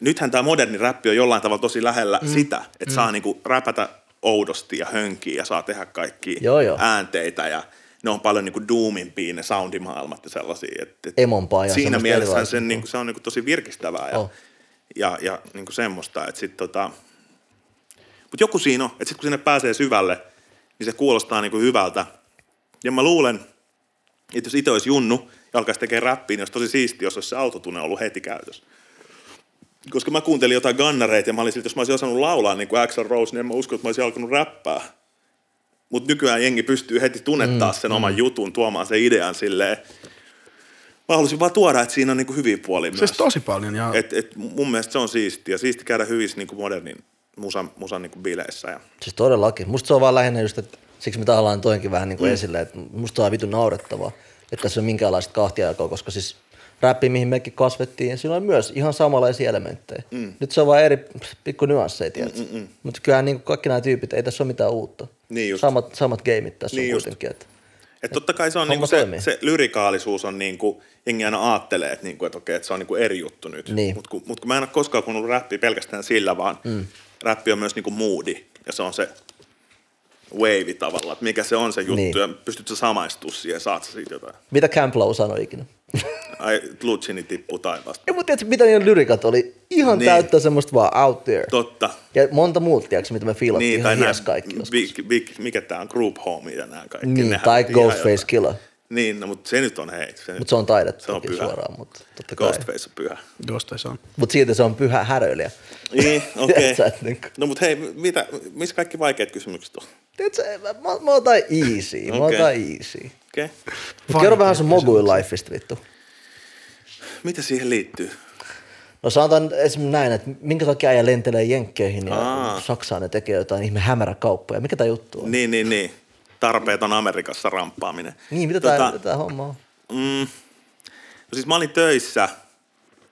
nythän tämä moderni räppi on jollain tavalla tosi lähellä mm. sitä, että mm. saa niinku räpätä oudosti ja hönkiä ja saa tehdä kaikki Joo, joo. äänteitä ja ne on paljon niinku doomimpia ne soundimaailmat ja sellaisia. Et, et Emompaa ja Siinä mielessä erilaista. sen, niinku, se on niinku tosi virkistävää ja, Oh. ja, ja niinku semmoista. Et sit tota, mutta joku siinä on, että sitten kun sinne pääsee syvälle, niin se kuulostaa niinku hyvältä. Ja mä luulen, että jos itse olisi junnu ja alkaisi tekemään räppiä, niin olisi tosi siisti, jos olisi se autotune ollut heti käytössä. koska mä kuuntelin jotain gannareita ja mä olin siltä, jos mä olisin osannut laulaa niin kuin Axl Rose, niin en mä usko, että mä olisin alkanut räppää. Mutta nykyään jengi pystyy heti tunnettaa Mm, sen oman jutun, tuomaan sen idean silleen. Mä halusin vaan tuoda, että siinä on niin kuin hyviä puolia myös. Siis tosi paljon. Ja Et, et mun mielestä se on siistiä. Siisti käydä hyvissä niin kuin modernin musan, musan niin kuin bileissä. Ja... Siis todellakin. Musta se on vaan lähinnä just, että siksi me tahallaan toinkin vähän niin kuin mm. esille, että musta se on vitun naurettavaa, että tässä on minkäänlaista kahtiajakoa, koska siis räppi, mihin mekin kasvettiin, siinä on myös ihan samanlaisia elementtejä. Mm. Nyt se on vaan eri pikku nyansseja? Mm, mm, mm. Mutta kyllähän niin kuin kaikki nämä tyypit, ei tässä ole mitään uutta. Niin just. Samat, samat gameit tässä Niin on just. kuitenkin. Että Et totta kai se on niinku se, toimii. se lyrikaalisuus on niinku, jengi aina ajattelee, että, niinku, että okei, että se on niinku eri juttu nyt. Niin. Mutta kun, mut kun mä en ole koskaan kuunnellut räppiä pelkästään sillä, vaan mm. räppi on myös niinku moodi. Ja se on se wave tavalla, että mikä se on se juttu. Niin. Ja pystyt sä samaistumaan siihen, saat sä siitä jotain. mitä Camp Low sanoi ikinä? Ai, Lutsini tippuu taivaasta. Ei, mutta tiedätkö, mitä niiden lyrikat oli? Ihan Niin. täyttä semmoista vaan out there. Totta. Ja monta muuta, tiedätkö, mitä me fiilattiin Niin, ihan tai hies nää, kaikki big, big, mikä tää on, group home ja nämä kaikki. Niin, nehän tai Ghostface. Killer. Niin, no, mutta se nyt on hei. Se, Mutta se on taidetta Se on pyhä. suoraan, mutta totta kai. Ghostface on pyhä. se on. Mutta silti se on pyhä häröilijä. Niin, okei. Tiedätkö, että niinku- No mutta hei, mitä, missä kaikki vaikeat kysymykset on? Tiedätkö, mä, mä, mä otan easy, mä Okei. otan easy. Okei. Mut kerro vähän sun mogul lifeista vittu. Mitä siihen liittyy? No sanotaan esimerkiksi näin, että minkä takia äijä lentelee jenkkeihin ja Aa. Saksaan ne tekee jotain ihme hämäräkauppoja. Mikä tää juttu on? Niin, niin, niin. Tarpeeton Amerikassa ramppaaminen. Niin, mitä tää, mitä tää homma on? Mm, no siis mä olin töissä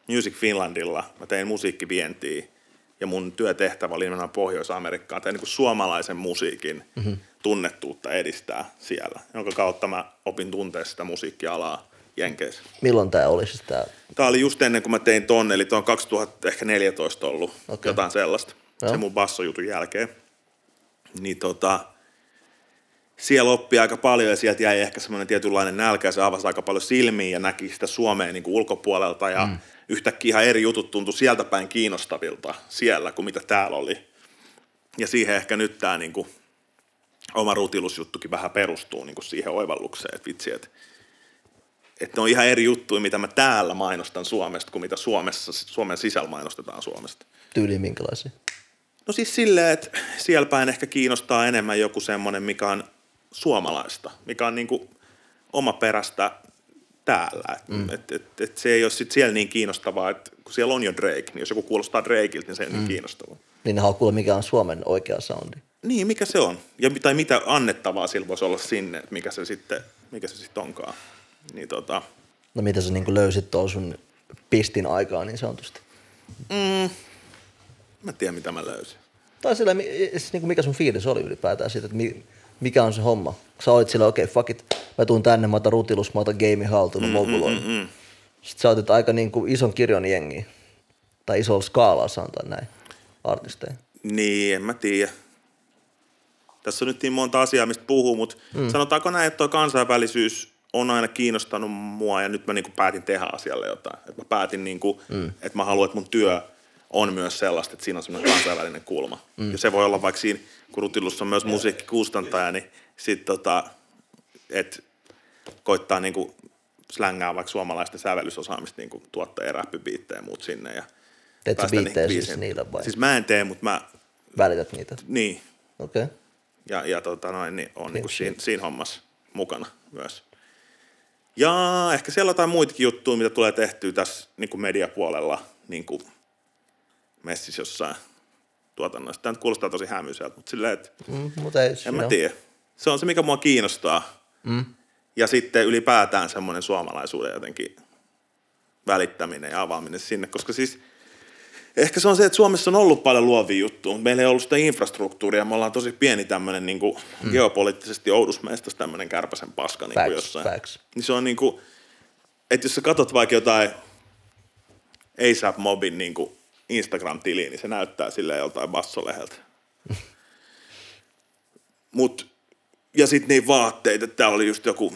Music Finlandilla. Mä tein musiikkivientiä ja mun työtehtävä oli nimenomaan Pohjois-Amerikkaan. Tein niin suomalaisen musiikin mm-hmm. tunnettuutta edistää siellä, jonka kautta mä opin tuntea sitä musiikkialaa Jenkeissä. Milloin tää oli siis tää? Tämä oli just ennen kuin mä tein tonne, eli tuo on 2014 ollut, okay. Jotain sellaista, Joo. se mun bassojutun jälkeen. Niin tota, siellä oppi aika paljon ja sieltä jäi ehkä semmoinen tietynlainen nälkä ja se avasi aika paljon silmiä ja näki sitä Suomea niin kuin ulkopuolelta ja mm. yhtäkkiä ihan eri jutut tuntui sieltä päin kiinnostavilta siellä kuin mitä täällä oli. Ja siihen ehkä nyt tämä niin kuin, oma rutilusjuttukin vähän perustuu niin kuin siihen oivallukseen, että vitsi, että että ne on ihan eri juttuja, mitä mä täällä mainostan Suomesta, kuin mitä Suomessa, Suomen sisällä mainostetaan Suomesta. Tyyli minkälaisia? No siis silleen, että siellä päin ehkä kiinnostaa enemmän joku semmoinen, mikä on suomalaista, mikä on niinku oma perästä täällä. Et, mm. et, et, et se ei ole sit siellä niin kiinnostavaa, että kun siellä on jo Drake, niin jos joku kuulostaa Drakeilta, niin se ei ole mm. niin kiinnostavaa. Niin ne kuulla, mikä on Suomen oikea soundi. Niin, mikä se on? Ja, tai mitä annettavaa sillä voisi olla sinne, että mikä se sitten, mikä se sitten onkaan. Niin tota, No mitä sä niinku löysit tuolla sun pistin aikaa niin sanotusti? mä en tiedä mitä mä löysin. Tai sillä, siis niinku mikä sun fiilis oli ylipäätään siitä, että mi, mikä on se homma? Sä olit sillä, okei, okay, fuck it, mä tuun tänne, mä otan rutilus, mä otan game haltuun, mm. Mm, mm, mm. Sitten sä otit aika niinku ison kirjon jengiä, tai isolla skaalalla sanotaan näin, artisteja. Niin, en mä tiedä. Tässä on nyt niin monta asiaa, mistä puhuu, mutta mm. sanotaanko näin, että tuo kansainvälisyys on aina kiinnostanut mua ja nyt mä niinku päätin tehdä asialle jotain. Et mä päätin, niinku, mm. että mä haluan, että mun työ on myös sellaista, että siinä on semmoinen kansainvälinen kulma. Mm. Ja se voi olla vaikka siinä, kun Rutilussa on myös musiikkikustantaja, niin sit tota, että koittaa niinku slängää vaikka suomalaista sävellysosaamista niinku tuottajia, räppibiittejä ja muut sinne. Ja Teet sä päästä niihin biittejä siis niille vai? Siis mä en tee, mutta mä, Välität niitä. niin, Okei. Okay. ja, ja tota noin, niin on niinku siinä, siinä hommassa mukana myös. Ja ehkä siellä on jotain muitakin juttuja, mitä tulee tehtyä tässä niin kuin mediapuolella niin kuin messissä jossain tuotannossa. Tämä nyt kuulostaa tosi hämyiseltä, mutta silleen, että Mm, mutta ei, en mä tiedä. Se on se, mikä mua kiinnostaa. Mm. Ja sitten ylipäätään semmoinen suomalaisuuden jotenkin välittäminen ja avaaminen sinne, koska siis ehkä se on se, että Suomessa on ollut paljon luovia juttuja, mutta meillä ei ollut sitä infrastruktuuria. Me ollaan tosi pieni tämmöinen niin kuin mm. geopoliittisesti oudusmeistos tämmöinen kärpäsen paska niin kuin jossain. facts. Niin se on niin kuin, että jos sä katsot vaikka jotain ASAP Mobin niin kuin Instagram-tiliä, niin se näyttää silleen joltain bassoleheltä. Mut, ja sitten niin vaatteita, että täällä oli just joku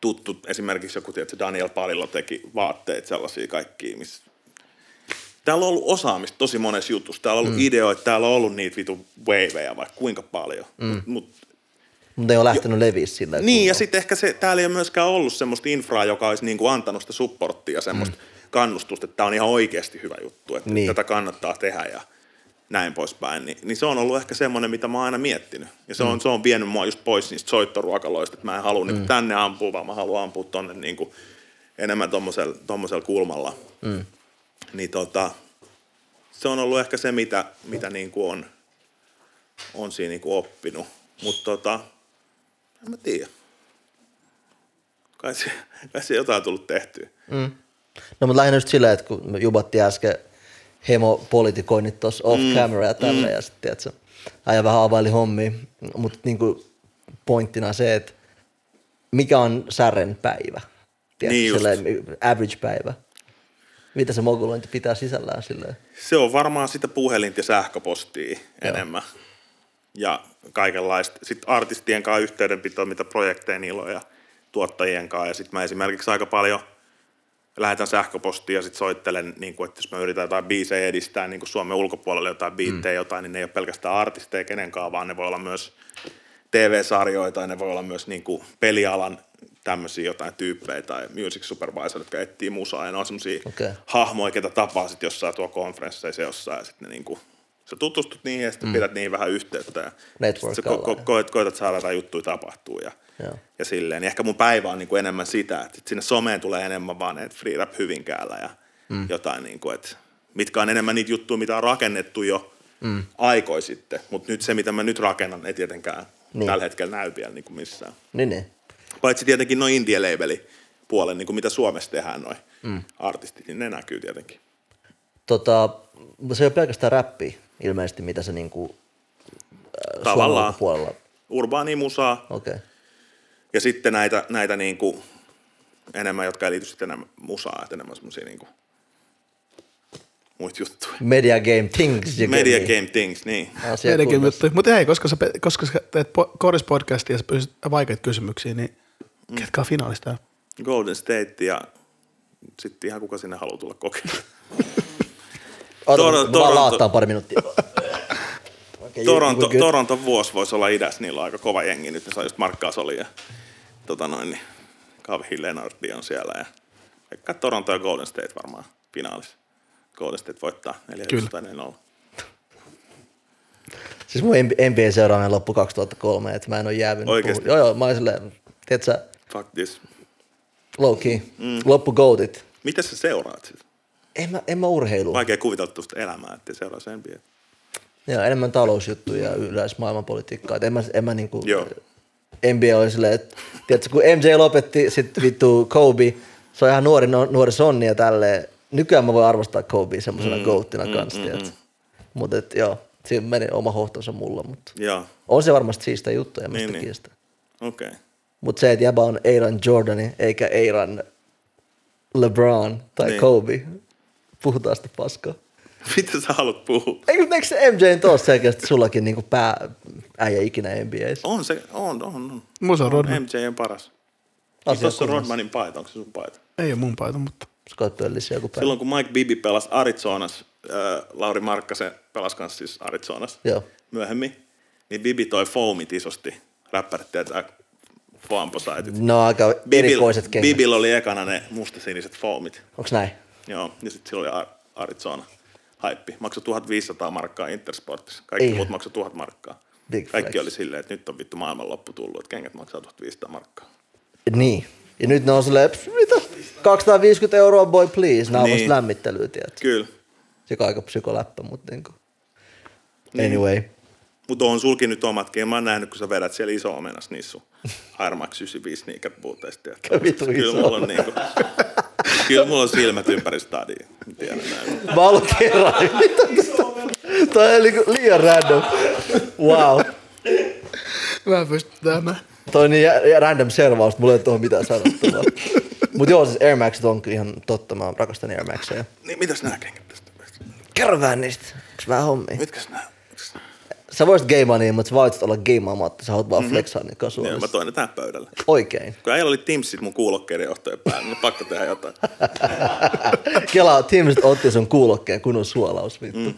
tuttu, esimerkiksi joku, tiedätkö, Daniel Palilla teki vaatteet sellaisia kaikkia, missä Täällä on ollut osaamista tosi monessa jutussa. Täällä on ollut mm. ideoita, täällä on ollut niitä vitu waveja vaikka kuinka paljon. Mm. Mut, mut, Mutta ei ole lähtenyt leviä sillä niin, ja sitten ehkä se, täällä ei ole myöskään ollut semmoista infraa, joka olisi niinku antanut sitä supporttia semmoista. Mm. Kannustusta, että tämä on ihan oikeasti hyvä juttu, että Niin. tätä kannattaa tehdä ja näin poispäin, niin, niin se on ollut ehkä semmoinen, mitä mä oon aina miettinyt. Ja se on, se on vienyt mua just pois niistä soittoruokaloista, että mä en halua mm. niin tänne ampua, vaan mä haluan ampua tonne niin kuin enemmän tommosella, tommosella kulmalla. Mm. Niin tota, se on ollut ehkä se, mitä, mitä niin kuin on, on siinä niin kuin oppinut. Mutta tota, en mä tiedä. Kai se, kai se jotain on tullut tehtyä. No mutta lähinnä just silleen, että kun me jubattiin äsken hemopolitikoinnit tuossa off camera ja tällä ja sitten tiedätkö, äijä vähän availi hommia, mutta niinku pointtina se, että mikä on särren päivä, tiedätkö, Niin silleen, average päivä. Mitä se mogulointi pitää sisällään silleen? Se on varmaan sitä puhelinta ja sähköpostia enemmän. Ja kaikenlaista. Sitten artistien kanssa yhteydenpitoa, mitä projekteja niillä on ja tuottajien kanssa. Ja sitten mä esimerkiksi aika paljon lähetän sähköpostia ja sitten soittelen, niin kuin, että jos mä yritän jotain biisejä edistää niin kuin Suomen ulkopuolelle jotain biittejä mm. jotain, niin ne ei ole pelkästään artisteja kenenkaan, vaan ne voi olla myös TV-sarjoja tai ne voi olla myös niin kuin pelialan tämmöisiä jotain tyyppejä tai music supervisor, jotka etsii musaa ja ne on semmoisia Okei. hahmoja, ketä tapaa sitten jossain tuo konferensseissa jossain ja sitten ne niinku, sä tutustut niihin ja sitten mm. pidät niihin vähän yhteyttä ja sä ko- ko- koet, koetat saada jotain juttuja tapahtuu ja, Joo. ja silleen. Niin ehkä mun päivä on niinku enemmän sitä, että sinne someen tulee enemmän vaan ne free rap Hyvinkäällä ja mm. jotain niinku, että mitkä on enemmän niitä juttuja, mitä on rakennettu jo mm. aikoi sitten, mutta nyt se, mitä mä nyt rakennan, ei tietenkään Niin. niin. tällä hetkellä näy vielä niinku missään. Niin, niin. Paitsi tietenkin noin indie labeli puolen, niin kuin mitä Suomessa tehdään noin mm. artistit, niin ne näkyy tietenkin. Tota, se ei ole pelkästään räppi ilmeisesti, mitä se niinku, äh, Suomen Tavallaan. ulkopuolella. Urbaani musaa Okei. Okay. ja sitten näitä, näitä niin kuin enemmän, jotka ei liity sitten enemmän musaan, että enemmän semmoisia niin kuin muita juttuja. Media game things. Media me. game things, niin. Asia Meidänkin kunnossa. juttu. Mutta hei, koska sä, koska sä teet po- Koris-podcastia ja sä pystyt vaikeita kysymyksiä, niin mm. ketkä on finaalista? Golden State ja sitten ihan kuka sinne haluaa tulla kokeilemaan. Ota, Toron- mä vaan Toronto- laattaan pari minuuttia. Okay, Toronto, good. Toronton vuosi voisi olla idässä, niillä on aika kova jengi. Nyt ne saa just Mark Gasoli ja tota noin, niin Kavhi Leonardi on siellä. Ja vaikka Toronto ja Golden State varmaan finaalissa. Golden State voittaa 4 Kyllä. tai 4 Siis mun NBA seuraaminen loppu 2003, että mä en ole jäävynyt. Oikeesti? puhua- Joo, joo, mä olin silleen, tiedätkö, Fuck this. low key, mm. loppu goatit. Miten sä seuraat sitä? En mä, en mä urheilu. Vaikea kuvitella tuosta elämää, että seuraa sen NBA. Joo, enemmän talousjuttuja ja yleis maailmanpolitiikkaa. Et En mä, en mä niinku, Joo. NBA oli silleen, että tiedätkö, kun MJ lopetti, sit vittu Kobe, se on ihan nuori, nuori sonni ja tälleen. Nykyään mä voin arvostaa Kobe semmoisena mm, goattina mm, kanssa, mm, mm. Mutta et, joo, siinä meni oma hohtonsa mulla, mutta on se varmasti siistä juttu, en mä Niin, niin. kiistä. okei. Okay. Mutta se, että jäbä on Aaron Jordani eikä Aaron LeBron tai Niin. niin. Kobe, puhutaan sitä paskaa. Mitä sä haluat puhua? Eikö, eikö se MJ tos selkeästi sullakin niinku pää äijä ikinä NBAissa? On se, on, on, on. Musa on Rodman. MJ on paras. Asia Tuossa on. Rodmanin paita, onko se sun paita? Ei ole mun paita, mutta Scott pöllisi joku päivä. Silloin kun Mike Bibi pelasi Arizonassa, äh, Lauri Markkasen pelasi kanssa siis Arizonassa Joo. myöhemmin, niin Bibi toi foamit isosti. Räppärit tietää foamposaitit. No aika erikoiset kengät. Bibil oli ekana ne mustasiniset foamit. Onks näin? Joo, ja sitten sillä oli Ar- Arizona haippi. Maksoi 1500 markkaa Intersportissa. Kaikki Ei. muut maksoi 1000 markkaa. Big Kaikki flex. oli silleen, että nyt on vittu maailmanloppu tullut, että kengät maksaa 1500 markkaa. Niin. Ja nyt ne on silleen, "Pff, mitä? 250 euroa boy please. On Niin. vasta lämmittelyä, tiedät. Kyllä. Se on aika psykoläppä, mutta niinku. Anyway. Mutta on sulki nyt omatkin. Mä oon nähnyt, kun sä vedät siellä iso omenas niissä sun Air Max 95 sneaker booteista. Kyllä iso mulla on niinku, Kyllä mulla on silmät ympäri stadia. Mä Tiedän näin. Mä oon ollut kerran. Mitä tää- Toi oli niinku liian random. Wow. mä pystyn tämän. Toi on niin random servaus, mulla ei ole tuohon mitään sanottavaa. Mut joo, siis Air Maxit on ihan totta, mä rakastan Air Maxeja. Niin mitäs nää kengät tästä? Kerro vähän niistä. Onks vähän hommia? Mitkäs nää? Sä voisit gameaa niin, mutta sä valitset olla gameaamatta, sä haluat vaan flexaa niin Joo, kasuaalisesti. mä toin ne tähän pöydälle. Oikein. Kun äijällä oli Teamsit mun kuulokkeiden johtojen päällä, niin pakko tehdä jotain. Kelaa, tiimiset otti sun kuulokkeen kunnon suolaus, vittu. Mm.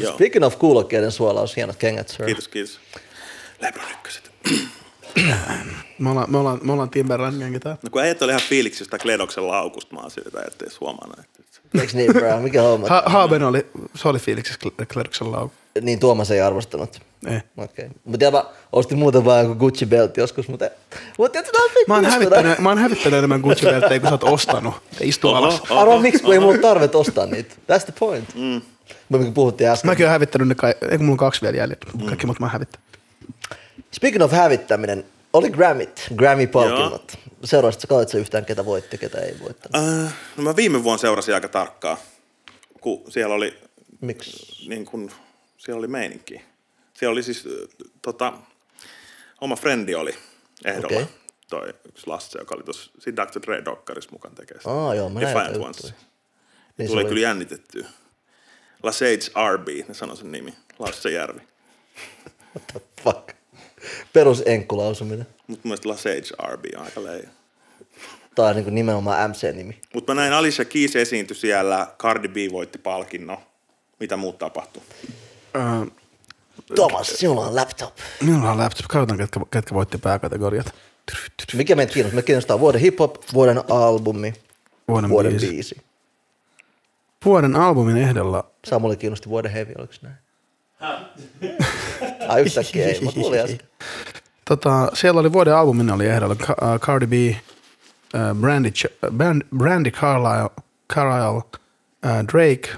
Joo. Speaking of kuulokkeiden suolaus, hienot kengät, sir. Kiitos, kiitos. Lebron ykköset. Me ollaan, me ollaan, me ollaan Timberland gengi täällä. No kun äijät oli ihan fiiliksistä Kledoksen laukusta, mä oon siltä, että edes huomannut. Että... Eiks niin, bro? Mikä homma? Ha- Haaben oli, se oli fiiliksessä Klerksen lau. Niin Tuomas ei arvostanut. Ei. Okei. Okay. Mutta mä ostin muuten vaan joku Gucci belt joskus, mutta... Mutta tää on Mä oon, hävittänyt, mä oon hävittänyt enemmän gucci belttejä kuin sä oot ostanut. Istu Oho, alas. oho. Arvaa miksi, kun ei mulla tarvet ostaa niitä. That's the point. Mm. Me puhuttiin äsken. Mäkin oon hävittänyt ne kai, ei kun mulla on kaksi vielä jäljellä. Kaikki muut mä oon hävittänyt. Speaking of hävittäminen, oli Grammit, Grammy-palkinnot. Seuraavaksi sä yhtään, ketä voitti, ketä ei voittanut. Äh, no mä viime vuonna seurasin aika tarkkaan, kun siellä oli, Miksi? niin kun, siellä oli meininki. Siellä oli siis, tota, oma frendi oli ehdolla. Okei. Toi yksi Lasse, joka oli tuossa, siinä Dr. Dre Dokkarissa mukaan tekee sitä. Aa, joo, mä Defiant Ones. Niin Tuli oli- kyllä jännitettyä. Lasage RB, ne sanoi sen nimi. Lasse Järvi. What the fuck? Perus enkkulausuminen. Mutta mun mielestä Lasage RB on aika leija. Tää on niin nimenomaan MC-nimi. Mutta mä näin Alicia Keys esiintyi siellä, Cardi B voitti palkinnon. Mitä muut tapahtui? Öö, Thomas, sinulla on laptop. minulla on laptop. Katsotaan, ketkä, ketkä voitti pääkategoriat. Mikä meitä kiinnostaa? Me kiinnostaa vuoden hip-hop, vuoden albumi, Vuoden, vuoden biisi. biisi. Vuoden albumin ehdolla Samulle kiinnosti vuoden heavy, oliko näin? Ai yhtäkkiä ei, mutta tuli äsken. Tota, siellä oli vuoden albumin oli ehdolla uh, Cardi B, uh, Brandy, Brand, Brandy Carlisle, Carlisle Drake,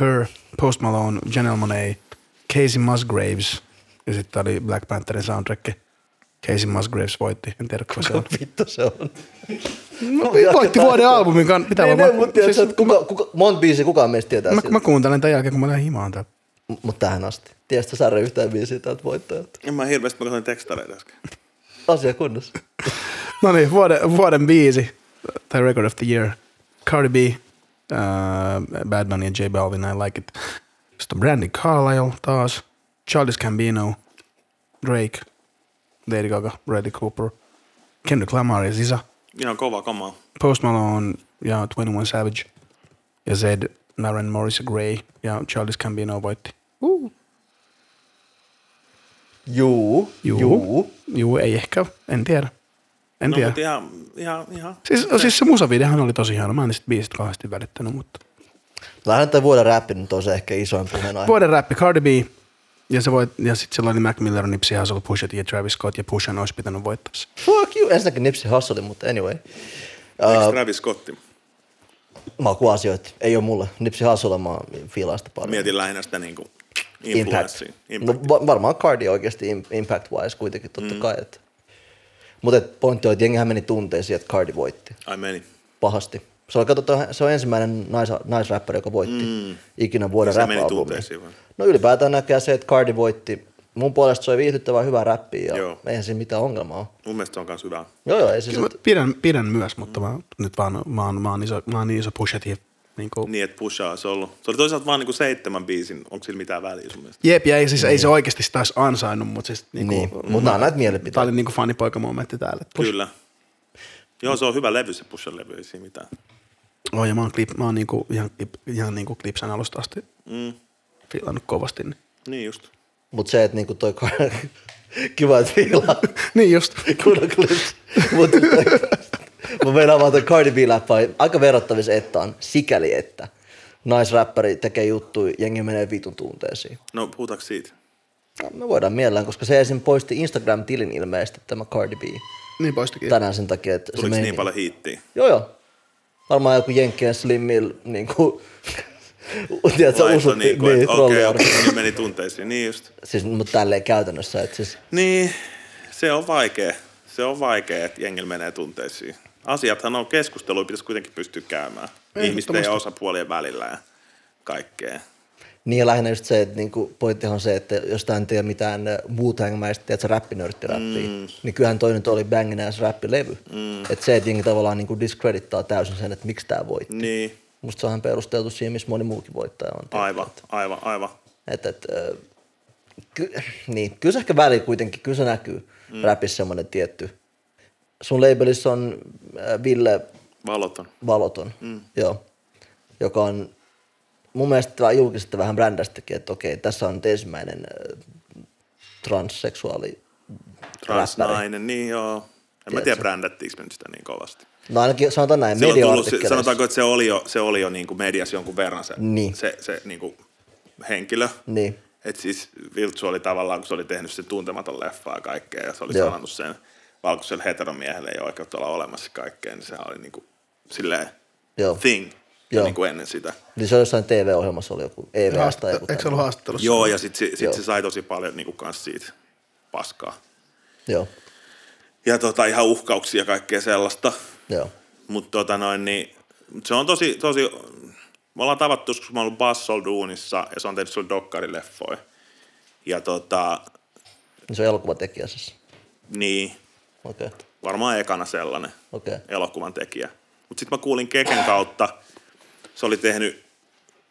Her, Post Malone, Janelle Monáe, Casey Musgraves ja sitten oli Black Pantherin soundtrack. Casey Musgraves voitti, en tiedä kuka se on. Vittu se on. No, voitti vuoden albumin kanssa. Pitää Niin, vaan- niin, siis kuka, kuka, monta biisiä kukaan meistä tietää mä, siltä. mä kuuntelen tämän jälkeen, kun mä lähden himaan täältä. Mutta tähän asti. Tiedätkö Särre yhtään biisiä tältä voittajalta? En mä hirveästi, mä katsoin tekstareita äsken. Asia kunnossa. No niin, vuoden, vuoden biisi, tai Record of the Year. Cardi B, uh, Bad Bunny ja J Balvin, I Like It. Sitten on Brandy Carlisle taas, Childish Gambino, Drake, Lady Gaga, Bradley Cooper, Kendrick Lamar ja Sisa, Ihan kova kamaa. Post Malone ja 21 Savage ja Zed, Maren Morris ja Grey ja Childish Gambino voitti. Uh. Juu, Juu. juu. Juu, ei ehkä, en tiedä. En No, tiedä. mutta ihan, ihan, ihan. Siis, siis se musavideohan oli tosi hieno. Mä en niistä biisistä kauheasti välittänyt, mutta... Lähden tämän vuoden räppi nyt on se ehkä isoin puheenaihe. Vuoden räppi Cardi B. Ja, se voit, ja sitten siellä oli Mac Miller, Nipsey Hussle, Pusha T ja Travis Scott. Ja Pushan olisi pitänyt voittaa se. Fuck you. Ensinnäkin Nipsey Hussle, mutta anyway. Eikö Uh, Travis Scotti? makuasioita. Ei ole mulle. Nipsey Hussle mä fiilaan sitä paljon. Mietin lähinnä sitä niinku Impact. No, va- varmaan Cardi oikeasti im- impact-wise kuitenkin totta mm. kai. Et. Mutta pointti on, että jengihän meni tunteisiin, että Cardi voitti Ai meni. pahasti. Se on, katsotaan, se on ensimmäinen nais, naisräppäri, joka voitti mm. ikinä vuoden meni rap? No ylipäätään näkee se, että Cardi voitti. Mun puolesta se oli viihdyttävää hyvää räppiä ja Joo. eihän siinä mitään ongelmaa ole. Mun mielestä se on myös hyvä. Joo, joo, ei se Kyllä mä sit, pidän, pidän myös, mutta mä, nyt vaan, mä, oon, mä, oon iso, mä oon niin iso Pusha. Niin kuin, Niin, että pushaa olisi ollut. Se oli toisaalta vaan niinku seitsemän biisin. Onko sillä mitään väliä sun mielestä? Jep, ja ei, siis, ei se oikeasti sitä olisi ansainnut, mutta siis niin niin. kuin, Mutta nämä on näitä mielipiteitä. oli niinku fanipoika-momentti täällä. Push- Kyllä. Joo, se on hyvä levy, se pushan levy, ei siinä mitään. Oh, ja mä oon, klip, mä oon niinku, ihan, ihan niinku klipsan alusta asti Mm. fiilannut kovasti. Niin, Niin just. Mutta se, että niinku toi. Kiva, että fiilaa. niin just. Kunnon clips. Mutta mä meinaan vaan toi Cardi B-läppä on aika verrattavissa Ettaan, sikäli että naisräppäri tekee juttuja, jengi menee vitun tunteisiin. No, puhutaanko siitä? No, me voidaan mielellään, koska se esim. poisti Instagram-tilin ilmeisesti tämä Cardi B Niin poistikin. tänään sen takia, että Tuliko se niin paljon hiittiä? Joo, joo. Varmaan joku Jenkkien Slimmil, niin kuin, tiedätkö, Laitto usutti, niinku, niin, että okei, trolliarvo. okei, niin meni tunteisiin. Niin just. Siis, mutta tälleen käytännössä, että siis, Niin, se on vaikea. Se on vaikea, että jengillä menee tunteisiin. Asiathan on keskustelua, pitäisi kuitenkin pystyä käymään. Ihmisten ja osapuolien välillä ja kaikkea. Niin ja lähinnä just se, että niinku, pointtihan on se, että jos tämä ei ole mitään Wu-Tang-mäistä, tiedätkö, räppinörttiräppiä, mm. niin kyllähän toi nyt oli bangin ass räppilevy. Mm. Että se, että jengi tavallaan niinku diskredittaa täysin sen, että miksi tämä voitti. Niin, Musta se on ihan perusteltu siihen, missä moni muukin voittaja on. tiedätkö, aivan, että- aivan, aivan. että, että, ö, ky, niin, kyllä se ehkä väli kuitenkin, kyllä se näkyy mm. räpissä semmoinen tietty. Sun labelissa on äh, Ville Valoton. Valoton, mm. joo, joka on mun mielestä vähän julkisesti vähän brändästäkin, että okei, tässä on nyt ensimmäinen äh, transseksuaali Transnainen, niin joo. En mä tiedä, brändättiinkö me nyt sitä niin kovasti. No ainakin sanotaan näin, media sanotaanko, että se oli jo, se oli jo niin kuin mediassa jonkun verran se, Niin. se, se niin kuin henkilö. Niin, Että siis Viltsu oli tavallaan, kun se oli tehnyt sen tuntematon leffa ja kaikkea, ja se oli Joo. sanonut sen valkoiselle heteromiehelle ei ole oikeutta olla olemassa kaikkea, niin sehän oli niin kuin silleen joo. thing Joo. niin kuin ennen sitä. Niin se on jossain TV-ohjelmassa oli joku EVS tai joku Eikö se ollut haastattelussa? Joo, ja sitten sit Joo. se sai tosi paljon niin kuin kans siitä paskaa. Joo, Ja tota, ihan uhkauksia ja kaikkea sellaista. joo. Mutta tota noin, niin, mut se on tosi, tosi, me ollaan tavattu joskus, kun mä oon ollut Bassol Duunissa, ja se on tehnyt sulle dokkarileffoja. Ja tota, Niin se on elokuvatekijä siis. niin, okay. varmaan ekana sellainen. Okay. elokuvan tekijä. Mutta sitten mä kuulin Keken kautta, se oli tehnyt,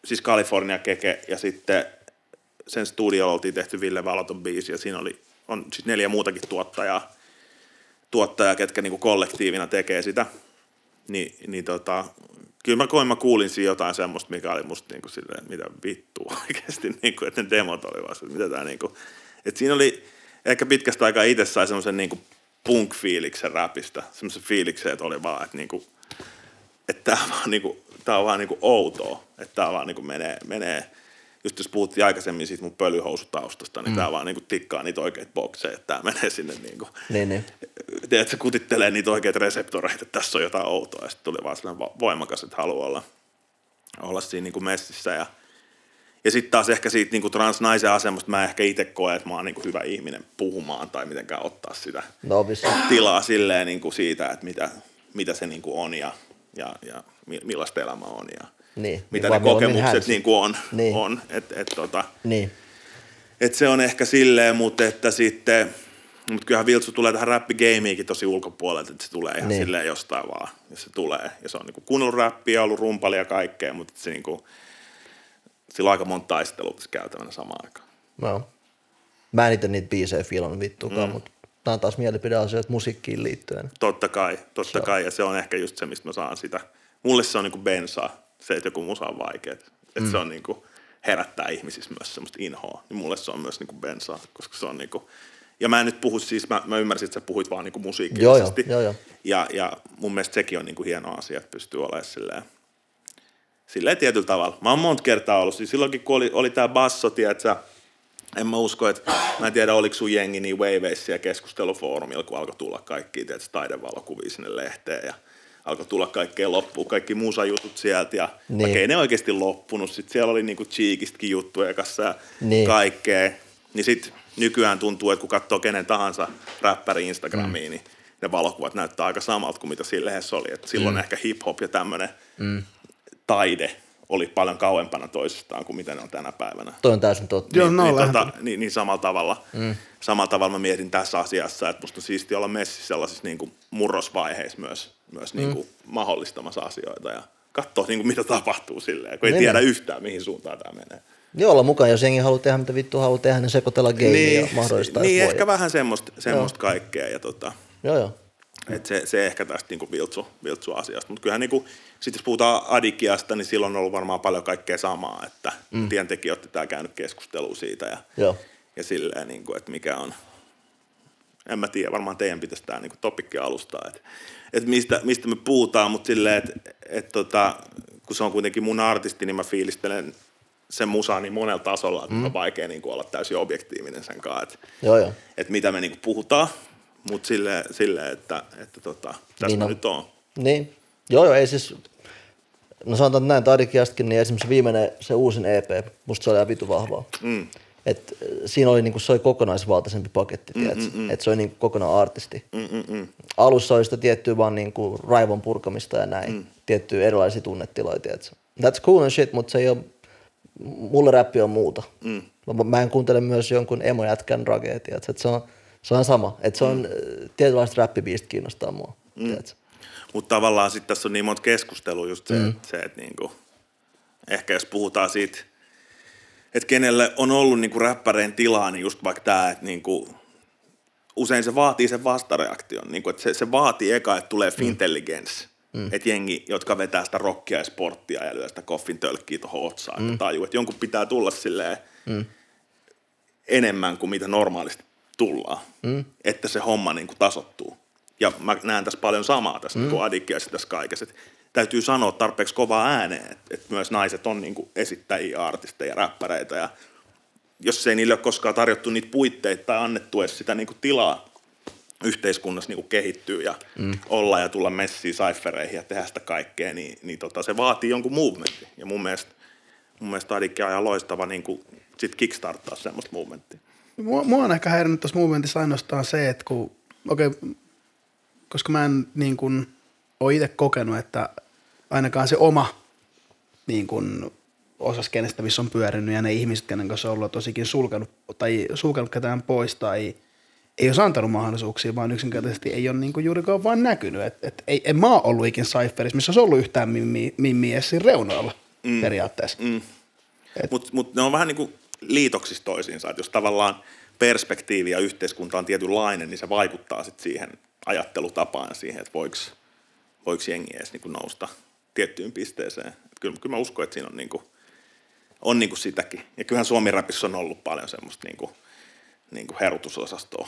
siis California Keke, ja sitten sen studiolla oltiin tehty Ville Valoton biisi, ja siinä oli, on siis neljä muutakin tuottajaa, tuottajaa ketkä niinku kollektiivina tekee sitä. Ni, niin tota, kyllä mä koin, mä kuulin siinä jotain semmoista, mikä oli musta niinku silleen, mitä vittua oikeasti, niinku, että ne demot oli että mitä tää niinku, että siinä oli, ehkä pitkästä aikaa itse sai semmoisen niinku punk-fiiliksen räpistä, semmoisen fiiliksen, että oli vaan, että niinku, että tää on vaan niinku, tää on vaan niinku outoa, että tää vaan niinku menee, menee, just jos puhuttiin aikaisemmin siitä mun pölyhousutaustasta, niin mm. tää vaan niinku tikkaa niitä oikeita bokseja, että tää menee sinne niinku, Niin, niin. tiedät, se kutittelee niitä oikeita reseptoreita, että tässä on jotain outoa, ja sitten tuli vaan sellainen vo- voimakas, että haluaa olla, olla siinä niin kuin messissä, ja, ja sitten taas ehkä siitä niin kuin transnaisen asemasta mä ehkä itse koen, että mä oon niin kuin hyvä ihminen puhumaan tai mitenkään ottaa sitä No tilaa silleen niin kuin siitä, että mitä, mitä se niin kuin on ja, ja, ja mi- millaista elämä on ja Niin. mitä Vaan ne kokemukset niin kuin on. Niin. on. Et, et, tota, Niin. et se on ehkä silleen, mutta että sitten, mutta kyllähän Viltsu tulee tähän räppigeimiinkin tosi ulkopuolelta, että se tulee ihan Niin. niin. silleen jostain vaan, ja se tulee. Ja se on niinku kuunnellut räppiä, ollut rumpali ja kaikkea, mutta se niinku, sillä on aika monta taistelua käytävänä samaan aikaan. No. Mä en itse niitä biisejä fiilannut vittuakaan, mm. mutta tää on taas mielipideasioita musiikkiin liittyen. Totta kai, totta Se on. kai, ja se on ehkä just se, mistä mä saan sitä. Mulle se on niinku bensaa, se, että joku musa on vaikeet. Että mm. se on niinku, herättää ihmisissä myös semmoista inhoa. Niin mulle se on myös niinku bensaa, koska se on niinku, ja mä en nyt puhu siis, mä, mä ymmärsin, että sä puhuit vaan niinku musiikillisesti. Joo, joo, joo, joo. Ja, ja mun mielestä sekin on niinku hieno asia, että pystyy olemaan silleen, silleen tietyllä tavalla. Mä oon monta kertaa ollut, siis silloinkin kun oli, oli tää basso, tiedätkö, en mä usko, että mä en tiedä, oliko sun jengi niin Waveissa ja keskustelufoorumilla, kun alkoi tulla kaikki tiedätkö, taidevalokuvia sinne lehteen ja alkoi tulla kaikkea loppuun, kaikki musajutut sieltä ja Niin. vaikka ei ne oikeasti loppunut, sit siellä oli niinku Cheekistäkin juttuja kanssa ja Niin. kaikkea. Niin sit nykyään tuntuu, että kun katsoo kenen tahansa räppäri Instagramiin, mm. niin ne valokuvat näyttää aika samalta kuin mitä siinä lehdessä oli. Et silloin mm. ehkä hip-hop ja tämmöinen mm. Taide oli paljon kauempana toisistaan kuin mitä ne on tänä päivänä Toi on täysin totta. Joo, no niin, tota, niin, niin samalla tavalla, mm. samalla tavalla mä mietin tässä asiassa, että musta on siistiä olla messissä sellaisissa niin kuin murrosvaiheissa myös, myös niin kuin mahdollistamassa asioita ja katsoa niin kuin mitä tapahtuu silleen, kun ei Niin, tiedä niin. yhtään mihin suuntaan tämä menee. Joo, olla mukaan, jos jengi haluaa tehdä mitä vittu haluaa tehdä, niin sekoitella gamea ja mahdollistaa. niin jos voi. ehkä vähän semmoista, semmoista kaikkea ja tota, Joo, joo. et se, se ehkä tästä niinku viltsu, viltsu asiasta. Mutta kyllähän niinku, sit jos puhutaan Adikiasta, niin silloin on ollut varmaan paljon kaikkea samaa, että mm. tientekijät on käynyt keskustelua siitä ja, Joo. ja silleen, niinku, että mikä on, en mä tiedä, varmaan teidän pitäisi tämä niinku topikki alustaa, että et mistä, mistä me puhutaan, mutta silleen, että et tota, kun se on kuitenkin mun artisti, niin mä fiilistelen sen musaa niin monella tasolla, että mm. on vaikea niinku olla täysin objektiivinen sen kanssa, että Joo, joo. että mitä me niinku puhutaan, mutta silleen, sille, että, että tota, tässä Niin niin mä on. nyt on. Niin. Joo, joo, ei siis... No sanotaan näin, Tadikiastakin, niin esimerkiksi viimeinen, se uusin EP, musta se oli ihan vitu vahvaa. Mm. Et äh, siinä oli niinku, se oli kokonaisvaltaisempi paketti, mm, mm, mm. että se oli niinku kokonaan artisti. Mm, mm, mm. Alussa oli sitä tiettyä vaan niinku raivon purkamista ja näin, mm. tiettyjä erilaisia tunnetiloja, tiedätkö. That's cool and shit, mutta se ei ole, mulle räppi on muuta. Mm. Mä, mä en kuuntele myös jonkun emojätkän ragea, tiedätkö, se on, se on sama, että se on, mm. tietynlaista räppibiistä kiinnostaa mua, mm. tiedätkö. Mutta tavallaan sitten tässä on niin monta keskustelua just se, mm. että, se, että niinku, ehkä jos puhutaan siitä, että kenelle on ollut niinku räppärein tilaa, niin just vaikka tämä, että niinku, usein se vaatii sen vastareaktion. Niinku, että se, se vaatii eka, että tulee fintelligence. Mm. Että jengi, jotka vetää sitä rockia ja sporttia ja lyö sitä koffin tölkkiä tuohon otsaan, mm. että tajuu, että jonkun pitää tulla silleen mm. enemmän kuin mitä normaalisti tullaan, mm. että se homma niin kuin tasottuu. Ja mä näen tässä paljon samaa tässä mm. niin adikkiassa tässä kaikessa. Et täytyy sanoa tarpeeksi kovaa ääneen, että, että myös naiset on niin kuin esittäjiä, artisteja, räppäreitä ja jos ei niille ole koskaan tarjottu niitä puitteita tai annettu edes sitä niin kuin tilaa yhteiskunnassa niin kuin kehittyä ja mm. olla ja tulla messiin saifereihin ja tehdä sitä kaikkea, niin, niin tota, se vaatii jonkun movementin. Ja mun mielestä, mun mielestä Adikki on ihan loistava niin kuin, sit kickstarttaa semmoista movementtia. Mua, mua on ehkä häirinnyt tuossa movementissa ainoastaan se, että kun, okei, okay, koska mä en niin kuin, ole itse kokenut, että ainakaan se oma niin kuin, osa skenestä, missä on pyörinyt ja ne ihmiset, kenen kanssa on ollut tosikin sulkenut tai sulkenut ketään pois tai ei ole antanut mahdollisuuksia, vaan yksinkertaisesti ei ole niinku juurikaan vaan näkynyt. Et, et, ei, en mä ole ollut ikin Cypherissa, missä olisi ollut yhtään mimmiä mimmi siinä reunoilla mm. periaatteessa. Mm. Mutta mut ne on vähän niin kuin liitoksissa toisiinsa, että jos tavallaan perspektiivi ja yhteiskunta on tietynlainen, niin se vaikuttaa sitten siihen ajattelutapaan ja siihen, että voiko, voiko jengi edes niin kuin nousta tiettyyn pisteeseen. Et kyllä, kyllä mä uskon, että siinä on, niin kuin, on niin kuin sitäkin. Ja kyllähän Suomi-rapissa on ollut paljon semmoista niin kuin, niin kuin herutusosastoa.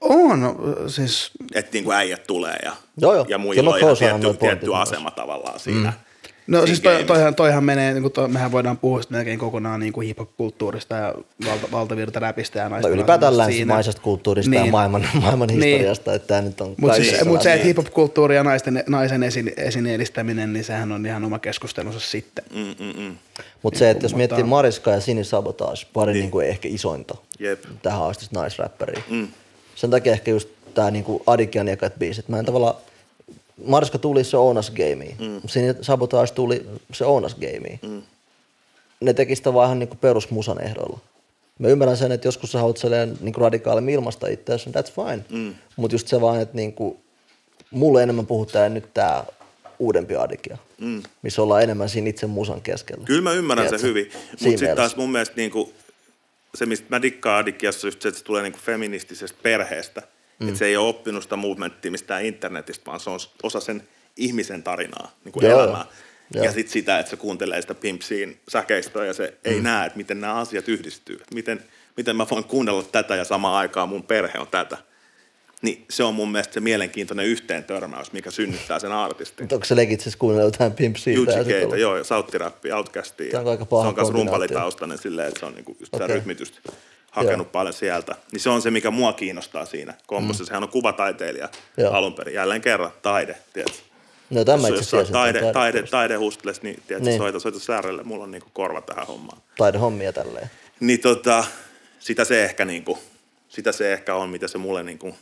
On, siis... Että niin kuin äijät tulee ja, Joo, joo. ja muilla on ihan tietty, tietty asema tavallaan siinä. Mm. No siinä siis toi, toihan, toihan menee, niin kuin to, mehän voidaan puhua sitten melkein kokonaan niin kuin hip-hop-kulttuurista ja valta, valtavirta räpistä ja naisten Tai ylipäätään länsimaisesta kulttuurista niin. ja Niin. maailman, maailman Niin. historiasta, että tämä nyt on Mutta siis, mut se, että läpi. hip-hop-kulttuuri ja naisten, naisen esi, esineellistäminen, niin sehän on ihan oma keskustelunsa sitten. Mm, mm, mm. Mutta se, että jos Mutta- miettii Mariska ja Sini Sabotage, pari niin. niin ehkä isointa Jep. tähän asti naisräppäriä. Mm. Sen takia ehkä just tää niinku Adikian ekat biisit. Mä en tavallaan, Mariska tuli se Onas Gameen. Mm. Sini Sabotage tuli se Onas Gameen. Mm. Ne teki sitä vaan ihan niinku perusmusan ehdoilla. Mä ymmärrän sen, että joskus sä haluat niinku radikaalimmin ilmasta itseäsi, that's fine. Mm. Mutta just se vaan, että niinku, mulle enemmän puhutaan nyt tää uudempi Adikia, mm. missä ollaan enemmän siinä itse musan keskellä. Kyllä mä ymmärrän Tiedätkö? sen hyvin, mutta Siinä sitten taas mun mielestä niinku, se, mistä mä dikkaan Adikiassa, just se, että se tulee niinku feministisestä perheestä. Mm. Että se ei ole oppinut sitä movementtia mistään internetistä, vaan se on osa sen ihmisen tarinaa, niinku Joo, elämää. joo. Ja sitten sitä, että se kuuntelee sitä Pimpsiin säkeistöä ja se mm. ei näe, että miten nämä asiat yhdistyy. Että miten, miten mä voin kuunnella tätä ja samaan aikaan mun perhe on tätä. Niin se on mun mielestä se mielenkiintoinen yhteen törmäys, mikä synnyttää sen artistin. Mutta onko se legit siis kuunnella jotain Pimp siitä? ja sit UGKtä, olla- joo, ja Sauttirappi, Outcastia. Tämä on aika paha Se on myös rumpalitaustainen silleen, että se on niinku just sitä Okei. rytmitystä hakenut Joo. paljon sieltä. Niin se on se, mikä mua kiinnostaa siinä kombossa. Mm. Sehän on kuvataiteilija Joo. alun perin. Jälleen kerran, taide, tiedätkö? No tämä Jos, itse jos asiassa taide, taide, taide hustles, niin tiedätkö, Niin. soita, soita särrelle. Mulla on niinku korva tähän hommaan. taidehommia tälleen. Niin tota, sitä se ehkä niinku, sitä se ehkä on, mitä se mulle niinku,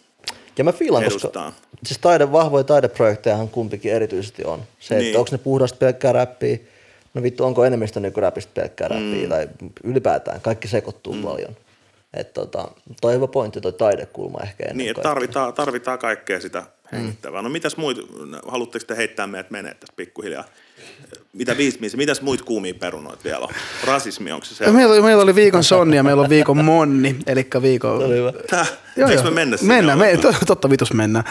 Ja mä fiilan, Edustaa. koska siis taide, vahvoja taideprojektejahan kumpikin erityisesti on. Se, Niin. että onko ne puhdasta pelkkää räppiä, no vittu, onko enemmistö räpistä pelkkää räppiä, mm. tai ylipäätään, kaikki sekoittuu mm. paljon. Että tota, toi hyvä pointti, toi taidekulma ehkä ennen Niin, että kaikkea. tarvitaan, tarvitaan kaikkea sitä hengittävää. No mitäs muut, haluatteko te heittää meidät menee tässä pikkuhiljaa? Mitä viisi, mitäs muit kuumia perunoita vielä on? Rasismi, onko se se? Ja meillä, meillä oli viikon Sonni ja meillä on viikon Monni, eli viikon... Se oli hyvä. Tää, Eikö me mennä sinne Mennään, me, totta vitus mennään.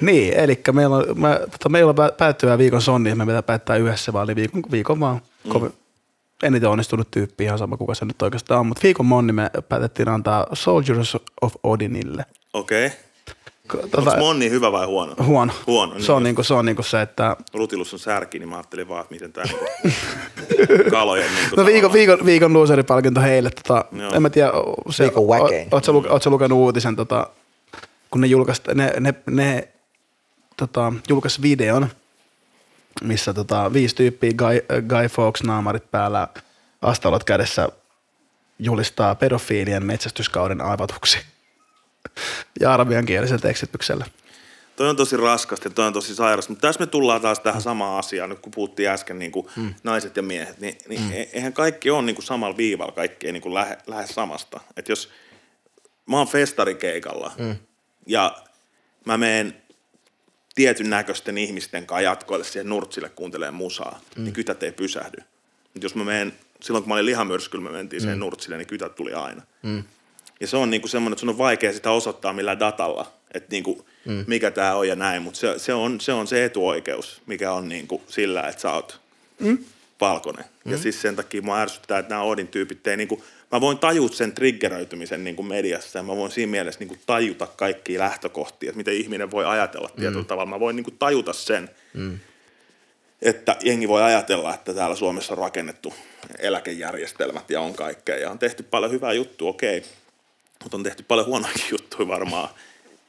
Niin, eli meillä on, mä, tota, meillä on pä- päättyvä viikon Sonni ja me pitää päättää yhdessä vaan, eli viikon, viikon vaan. Mm. Eniten onnistunut tyyppi, ihan sama kuka se nyt oikeastaan on, mutta viikon Monni me päätettiin antaa Soldiers of Odinille. Okei. Okay. Tota, Onko Monni hyvä vai huono? huono. Huono, se, on niin. niinku, se on niinku se, että Rutilus on särki, niin mä ajattelin vaan, että miten tämä kalojen niin No viikon, viikon, viikon loseripalkinto heille. Tota, Joo. en mä tiedä, se, Viikon väkein. Oletko luke, oot sä lukenut uutisen, tota, kun ne julkaisi, ne, ne, ne tota, julkaisi videon, missä tota, viisi tyyppiä Guy, Guy Fawkes naamarit päällä, astalot kädessä julistaa pedofiilien metsästyskauden avatuksi. Ja arabian kielisellä tekstityksellä. Toi on tosi raskasta ja toi on tosi sairas, mutta tässä me tullaan taas tähän samaan asiaan, nyt kun puhuttiin äsken niin kuin mm. naiset ja miehet, niin, niin mm. eihän kaikki ole niin kuin samalla viivalla, kaikki ei niin kuin lähde, lähde samasta. Et jos mä oon festarikeikalla mm. ja mä menen tietyn näköisten ihmisten kanssa jatkoille siihen nurtsille kuuntelemaan musaa, mm. niin kytät ei pysähdy. Mut jos mä menen, silloin kun mä olin lihamyrskyllä, me mentiin siihen nurtsille, niin kytät tuli aina. Mm. Ja se on niinku semmoinen, että sun on vaikea sitä osoittaa millään datalla, että niinku, mm. mikä tämä on ja näin, mutta se, se, on, se on se etuoikeus, mikä on niinku sillä, että sä oot mm. valkoinen. Mm. Ja siis sen takia mua ärsyttää, että nämä Odin tyypit ei niinku, mä voin tajuta sen triggeröitymisen niinku mediassa ja mä voin siinä mielessä niinku tajuta kaikkia lähtökohtia, että miten ihminen voi ajatella tietyllä tavalla. Mä voin niinku tajuta sen, mm. että jengi voi ajatella, että täällä Suomessa on rakennettu eläkejärjestelmät ja on kaikkea ja on tehty paljon hyvää juttua, okei, mutta on tehty paljon huonoakin juttuja varmaan.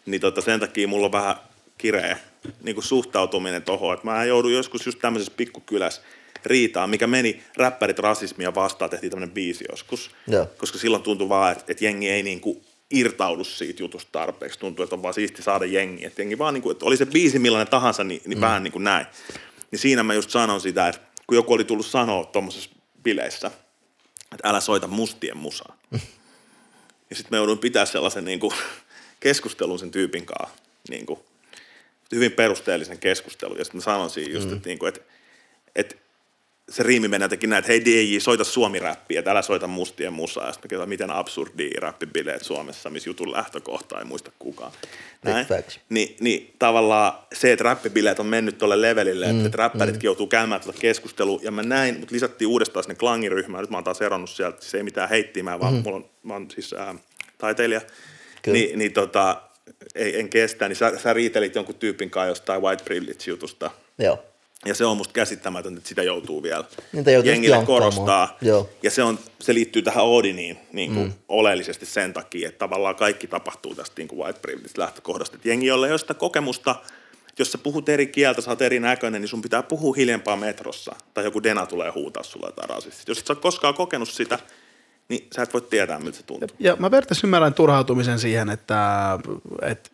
Niin tota, sen takia mulla on vähän kireä niin kuin suhtautuminen tohon. Että mä joudun joskus just tämmöisessä pikkukylässä riitaan, mikä meni räppärit rasismia vastaan, tehtiin tämmöinen biisi joskus. Joo. Koska silloin tuntui vaan, että, että jengi ei niin kuin irtaudu siitä jutusta tarpeeksi. Tuntuu, että on vaan siisti saada jengi. Että jengi vaan niin kuin, että oli se biisi millainen tahansa, niin, niin mm. vähän niin kuin näin. Niin siinä mä just sanon sitä, että kun joku oli tullut sanoa tuommoisessa bileissä, että älä soita mustien musaa. Ja sitten mä jouduin pitää sellaisen niin kuin, keskustelun sen tyypin kanssa, niin kuin, hyvin perusteellisen keskustelun. Ja sitten mä sanoin siinä just, mm. että, niin kuin, että, että se riimi meni jotenkin näin, että hei DJ, soita suomi-räppiä, älä soita mustien musaa. Ja sitten mä miten absurdia räppibileet Suomessa, missä jutun lähtökohta ei muista kukaan. Näin. facts. Niin, tavallaan se, että räppibileet on mennyt tuolle levelille, mm, että, että räppäritkin joutuu käymään tuota keskustelua. Ja mä näin, mutta lisättiin uudestaan sinne klangiryhmään. Nyt mä oon taas eronnut sieltä, siis ei mitään heittimää, vaan mm. mulla on, mä oon siis ää, taiteilija. Kyllä. Ni, niin tota, ei, en kestä, niin sä, sä riitelit jonkun tyypin kanssa jostain white privilege-jutusta. Joo. Ja se on musta käsittämätöntä, että sitä joutuu vielä Niitä joutuu jengille korostaa. Joo. Ja se, on, se liittyy tähän Odiniin niin kuin mm. oleellisesti sen takia, että tavallaan kaikki tapahtuu tästä niin kuin white privilege lähtökohdasta. Että jengi, jolla ei ole sitä kokemusta, jos sä puhut eri kieltä, sä oot eri näköinen, niin sun pitää puhua hiljempaa metrossa. Tai joku dena tulee huutaa sulle jotain rasistista. Jos et sä ole koskaan kokenut sitä, niin sä et voi tietää, miltä se tuntuu. Ja mä periaatteessa ymmärrän turhautumisen siihen, että, että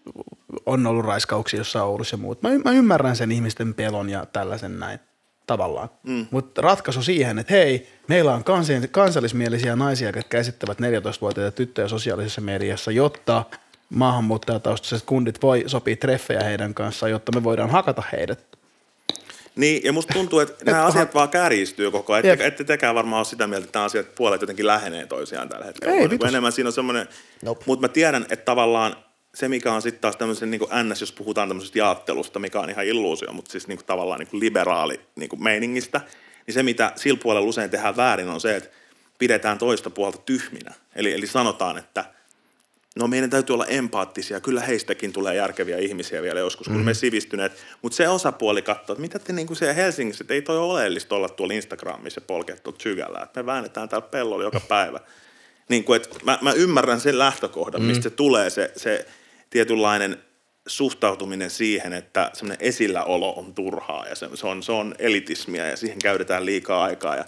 on ollut raiskauksia jossain Oulussa ja muut. Mä, mä ymmärrän sen ihmisten pelon ja tällaisen näin tavallaan. Mm. Mutta ratkaisu siihen, että hei, meillä on kansi- kansallismielisiä naisia, jotka esittävät 14-vuotiaita tyttöjä sosiaalisessa mediassa, jotta maahanmuuttajataustaiset kundit voi sopia treffejä heidän kanssaan, jotta me voidaan hakata heidät. Niin, ja musta tuntuu, että nämä Et- asiat vaan kärjistyy koko ajan. Ette, ette tekään varmaan ole sitä mieltä, että nämä asiat puolet jotenkin lähenee toisiaan tällä hetkellä. Ei, vitus. enemmän siinä on semmoinen, Nope. mutta mä tiedän, että tavallaan se, mikä on sitten taas tämmöisen niin ns, jos puhutaan tämmöisestä jaottelusta, mikä on ihan illuusio, mutta siis niin kuin tavallaan niin kuin liberaali niin kuin meiningistä, niin se, mitä sillä puolella usein tehdään väärin, on se, että pidetään toista puolta tyhminä. Eli, eli sanotaan, että no meidän täytyy olla empaattisia, kyllä heistäkin tulee järkeviä ihmisiä vielä joskus, kun mm. me sivistyneet, mutta se osapuoli katsoo, että mitä te niin kuin siellä Helsingissä, että ei toi ole oleellista olla tuolla Instagramissa tuolla sykällä, että me väännetään täällä pellolla joka päivä. Niin kuin, että mä, mä ymmärrän sen lähtökohdan, mm. mistä se tulee se, se tietynlainen suhtautuminen siihen, että semmoinen esilläolo on turhaa ja se, se, on, se on elitismia ja siihen käytetään liikaa aikaa ja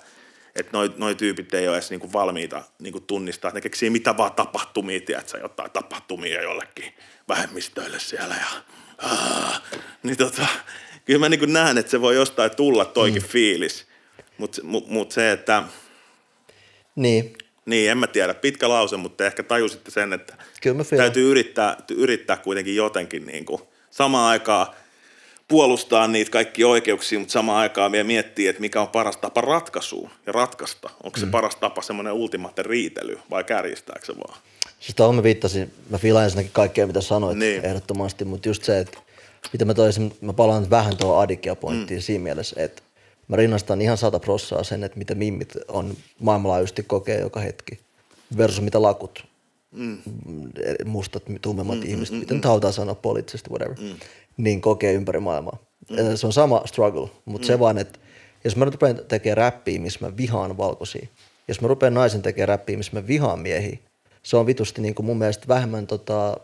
että noi, noi tyypit ei ole edes niinku valmiita niinku tunnistaa, että ne keksii mitä vaan tapahtumia, tiedätkö, jotain tapahtumia jollekin vähemmistöille siellä ja aah, niin tota, kyllä mä niinku näen, että se voi jostain tulla toikin mm. fiilis, mutta mut, mut se, että Niin, niin, en mä tiedä. Pitkä lause, mutta ehkä tajusitte sen, että Kyllä mä fiilan. täytyy yrittää, yrittää kuitenkin jotenkin niin kuin samaan aikaan puolustaa niitä kaikki oikeuksia, mutta samaan aikaan vielä miettiä, että mikä on paras tapa ratkaisuun ja ratkaista. Onko se Mm. paras tapa semmoinen ultimaatten riitely vai kärjistääkö se vaan? Siis tuohon mä viittasin, mä fiilaan ensinnäkin kaikkea mitä sanoit Niin. ehdottomasti, mutta just se, että mitä mä toisin, mä palaan vähän tuohon Adikia-pointtiin mm. siinä mielessä, että mä rinnastan ihan sata prossaa sen, että mitä mimmit on maailmanlaajuisesti kokee joka hetki versus mitä lakut, mm. mustat, tummemmat mm, ihmiset, mm, miten mm, halutaan sanoa poliittisesti, whatever, mm. Niin kokee ympäri maailmaa. Mm. Se on sama struggle, mutta mm. se vaan, että jos mä rupean tekemään räppiä, missä mä vihaan valkoisia, jos mä rupean naisen tekemään räppiä, missä mä vihaan miehiä, se on vitusti niin kuin mun mielestä vähemmän tota,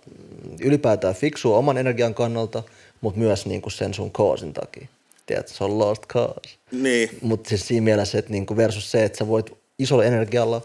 ylipäätään fiksua oman energian kannalta, mutta myös niin kuin sen sun causein takia. Tiedätkö, se on lost cause. Niin. Mutta siis siinä mielessä, että niinku versus se, että sä voit isolla energialla,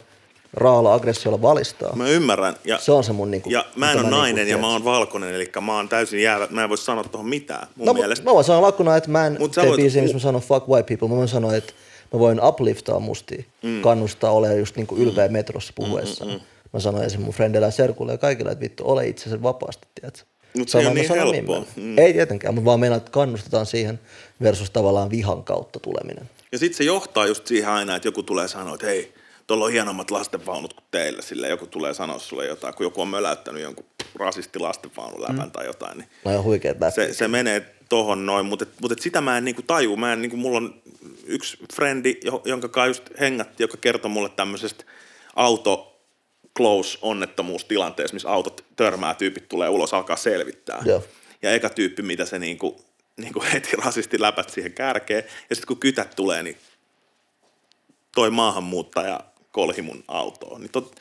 raalla aggressiolla valistaa. Mä ymmärrän. Ja, se on se mun niinku, ja mä en ole mä nainen niinku, ja mä oon valkoinen, eli mä oon täysin jäävä. Mä en voi sanoa tuohon mitään mun no, mielestä. Mä voin sanoa lakkuna, että mä en Mut tee voit- biisiä, missä mä sanon fuck white people. Mä voin sanoa, että mä voin upliftaa mustia, mm. kannustaa olemaan just niinku ylpeä metrossa puhuessa. Mm, mm, mm. Mä sanoin esim. mun friendillä ja serkulle ja kaikille, että vittu, ole itsesi vapaasti, tiedätkö? Mut se ole mä niin helppoa. Mm. Ei tietenkään, mutta vaan meillä että kannustetaan siihen versus tavallaan vihan kautta tuleminen. Ja sitten se johtaa just siihen aina, että joku tulee sanoa, että hei, tuolla on hienommat lastenvaunut kuin teillä. Sillä joku tulee sanoa sulle jotain, kun joku on möläyttänyt jonkun rasisti lastenvaunun läpän mm. tai jotain. Niin No huikeet se, se menee tohon noin, mutta, mutta et sitä mä en niinku taju. Mä en, niinku, mulla on yksi frendi, jo- jonka kanssa just hengatti, joka kertoi mulle tämmöisestä auto close onnettomuustilanteessa, missä autot törmää, tyypit tulee ulos, alkaa selvittää. Joo. Ja eka tyyppi, mitä se niinku, niinku heti rasisti läpät siihen kärkeen. Ja sitten kun kytät tulee, niin toi maahanmuuttaja kolhi mun autoon. Niin tot,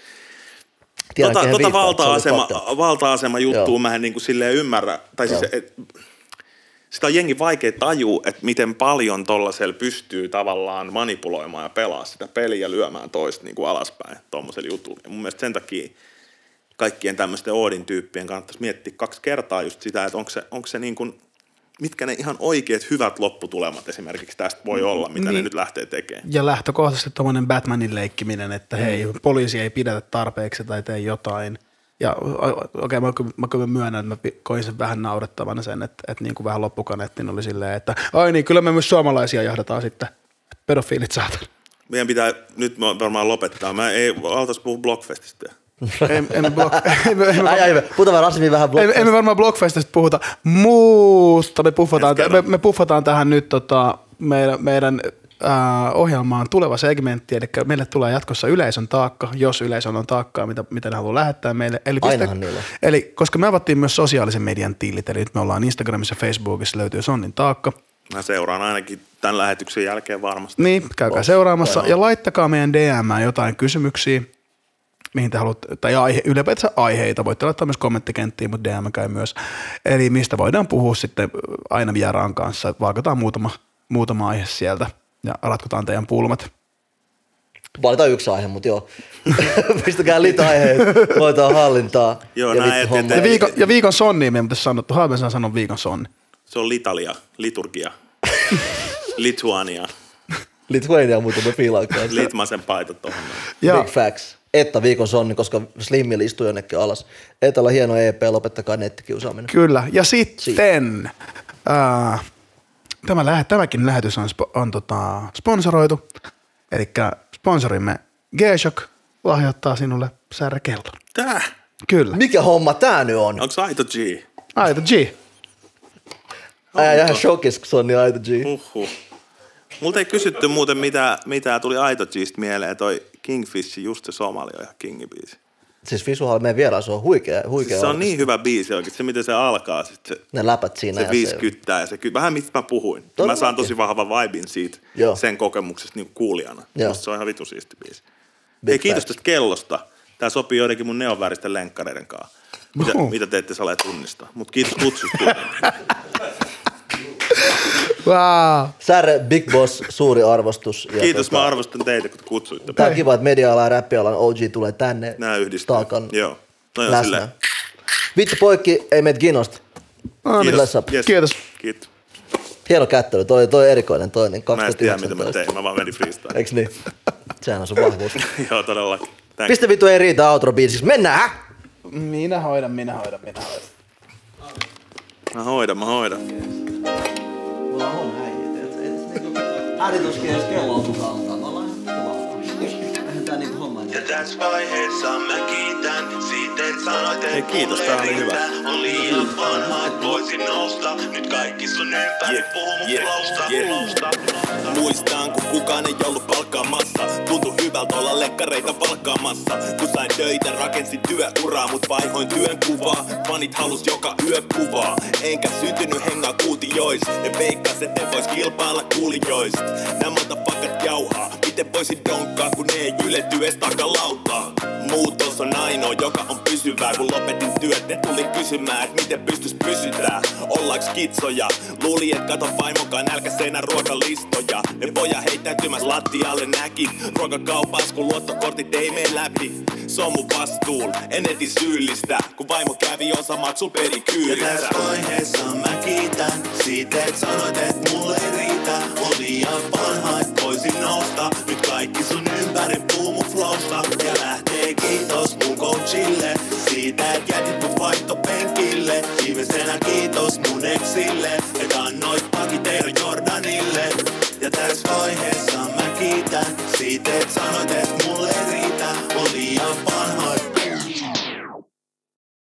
Tiedän, tota, tota valta-asema, valta-asema juttua mä en niin kuin silleen ymmärrä. Tai siis, et, sitä on jengi vaikea tajua, että miten paljon tollasella pystyy tavallaan manipuloimaan ja pelaa sitä peliä ja lyömään toista niin kuin alaspäin tuommoisella jutulla. Ja mun mielestä sen takia kaikkien tämmöisten Oodin tyyppien kannattaisi miettiä kaksi kertaa just sitä, että onko se, onko se niin kuin, mitkä ne ihan oikeat hyvät lopputulemat esimerkiksi tästä voi olla, mitä ne Niin. nyt lähtee tekemään. Ja lähtökohtaisesti tuommoinen Batmanin leikkiminen, että hei, Mm. poliisi ei pidätä tarpeeksi tai tee jotain. Ja okei, mä, kyllä- mä kyllä myönnän, että mä koin sen vähän naurettavana sen, että, että niin kuin vähän loppukaneettiin oli silleen, että ai niin, kyllä me myös suomalaisia jahdataan sitten. Pedofiilit saatan. Meidän pitää nyt varmaan lopettaa. Mä ei altaisi puhua Blockfestista. Emme emme blok- emme- emme- Ai, ai, me puhutaan rasismi vähän Emme, varmaan Blockfestista puhuta, mutta me puffataan, me, me puffataan tähän nyt tota, meidän, meidän äh, ohjelmaan tuleva segmentti, eli meille tulee jatkossa yleisön taakka, jos yleisön on taakkaa, mitä, mitä ne haluaa lähettää meille. Eli, on. eli koska me avattiin myös sosiaalisen median tiilit, eli nyt me ollaan Instagramissa ja Facebookissa, löytyy Sonnin taakka. Mä seuraan ainakin tämän lähetyksen jälkeen varmasti. Niin, käykää seuraamassa. Ja laittakaa meidän DM jotain kysymyksiä, mihin te haluatte, tai aihe, ylipäätänsä aiheita, voitte laittaa myös kommenttikenttiin, mutta DM käy myös. Eli mistä voidaan puhua sitten aina vieraan kanssa, valkataan muutama, muutama aihe sieltä ja ratkotaan teidän pulmat. Valitaan yksi aihe, mutta joo. Pistäkää lisäaiheet, voitaan hallintaa. Joo, ja näin, et- Ja viikon, ja viikon sonni, meidän pitäisi sanoa, Haaven saa sanoa viikon sonni. Se on Litalia, liturgia. Lituania. Lithuania muuten me fiilaan kanssa. Litmasen paita tuohon. Big facts. Että viikon sonni, koska Slimmillä istuu jonnekin alas. Etalla hieno EP, lopettakaa nettikiusaaminen. Kyllä, ja sitten ää, tämä lähe, tämäkin lähetys on, spo, on tota, sponsoroitu, eli sponsorimme G-Shock lahjoittaa sinulle särkellon. Tää? Kyllä. Mikä homma tää nyt on? Onko Aito G? Aito G. Ää, ihan shokis, kun Sonni Aito G. Huhhuh. Multa ei kysytty muuten, mitä, mitä tuli Aito Gistä mieleen. Toi Kingfish, just se Somali on ihan kingibiisi. Siis visuaali meidän vieraan, se on huikea, huikea Siis se on niin hyvä biisi oikein. Se, miten se alkaa, sit se, Ne läpät siinä. se ja viisi kyttää ja se ky- vähän mistä mä puhuin. Mä Todellakin. saan tosi vahvan vibin siitä Joo. sen kokemuksesta niin kuulijana. Joo. Musta se on ihan vitu siisti biisi. Big Hei, kiitos tästä kellosta. Tää sopii joidenkin mun neonväristen lenkkareiden kanssa. Mitä, Oho. mitä te ette saa tunnistaa. Mutta kiitos kutsusta. Wow. Särre, Big Boss, suuri arvostus. Ja kiitos, tota, mä arvostan teitä, kun te kutsuitte. Tää on kiva, että media-alan ja räppialan OG tulee tänne. Nää yhdistyy. Taakan Joo. No joo, läsnä. silleen. Vittu poikki, ei meitä kiinnosta. No niin. Up. Yes. Kiitos. Kiitos. Hieno kättely, toi, toi erikoinen toi, niin Mä en tiedä, mitä mä 2019. tein. Mä vaan menin freestyle. Eiks niin? Sehän on sun vahvuus. Joo, todellakin. Thanks. Pistä vittu ei riitä outro biisiksi. Mennään! Minä hoidan, minä hoidan, minä hoidan. Mä hoidan, mä hoidan. Mulla on häijä, tiedätkö? Ei tässä niinku on kukaan antaa. Ja tässä vaiheessa mä kiitän siitä, et sanoit, et Hei, kiitos, tää oli hyvä. On liian vanha, et voisin nousta. Nyt kaikki sun ympäri puhuu mun flowsta, flowsta, flowsta. Muistan, kun kukaan ei ollut palkkaamassa. Tuntui hyvältä olla lekkareita palkkaamassa. Kun sain töitä, rakensin työuraa Mut vaihoin työn kuvaa. Fanit halus joka yö kuvaa. Enkä syntynyt hengaa kuutiois Ne veikkas, etten vois kilpailla kuulijoista Nämä motherfuckat jauhaa. Miten voisin donkkaa, kun ne ei ylety ees takalautaa Muutos on ainoa, joka on pysyvää. Kun lopetin työt, ne tuli kysymään Et miten pystys pysytään. Ollaanko kitsoja? Luuli, et kato vaimokaan nälkäisenä ruokalistoja. Ne poja heittäytymäs lattialle näki. Ruokakaupas, kun luottokortit ei mene läpi. Se on mun vastuul, en eti syyllistä Kun vaimo kävi osa maksul Ja perikyyristä tässä vaiheessa mä kiitän siitä, et sanoit, et mulle ei riitä. On liian vanha, et voisin nousta. Nyt kaikki sun ympäri puhuu mun tosta ja lähtee kiitos mun coachille. Siitä, et jätit mun vaihtopenkille. Viimeisenä kiitos mun eksille, et annoit pakit Jordanille. Ja tässä vaiheessa mä kiitän siitä, et sanoit, et mulle riitä. Oli liian vanha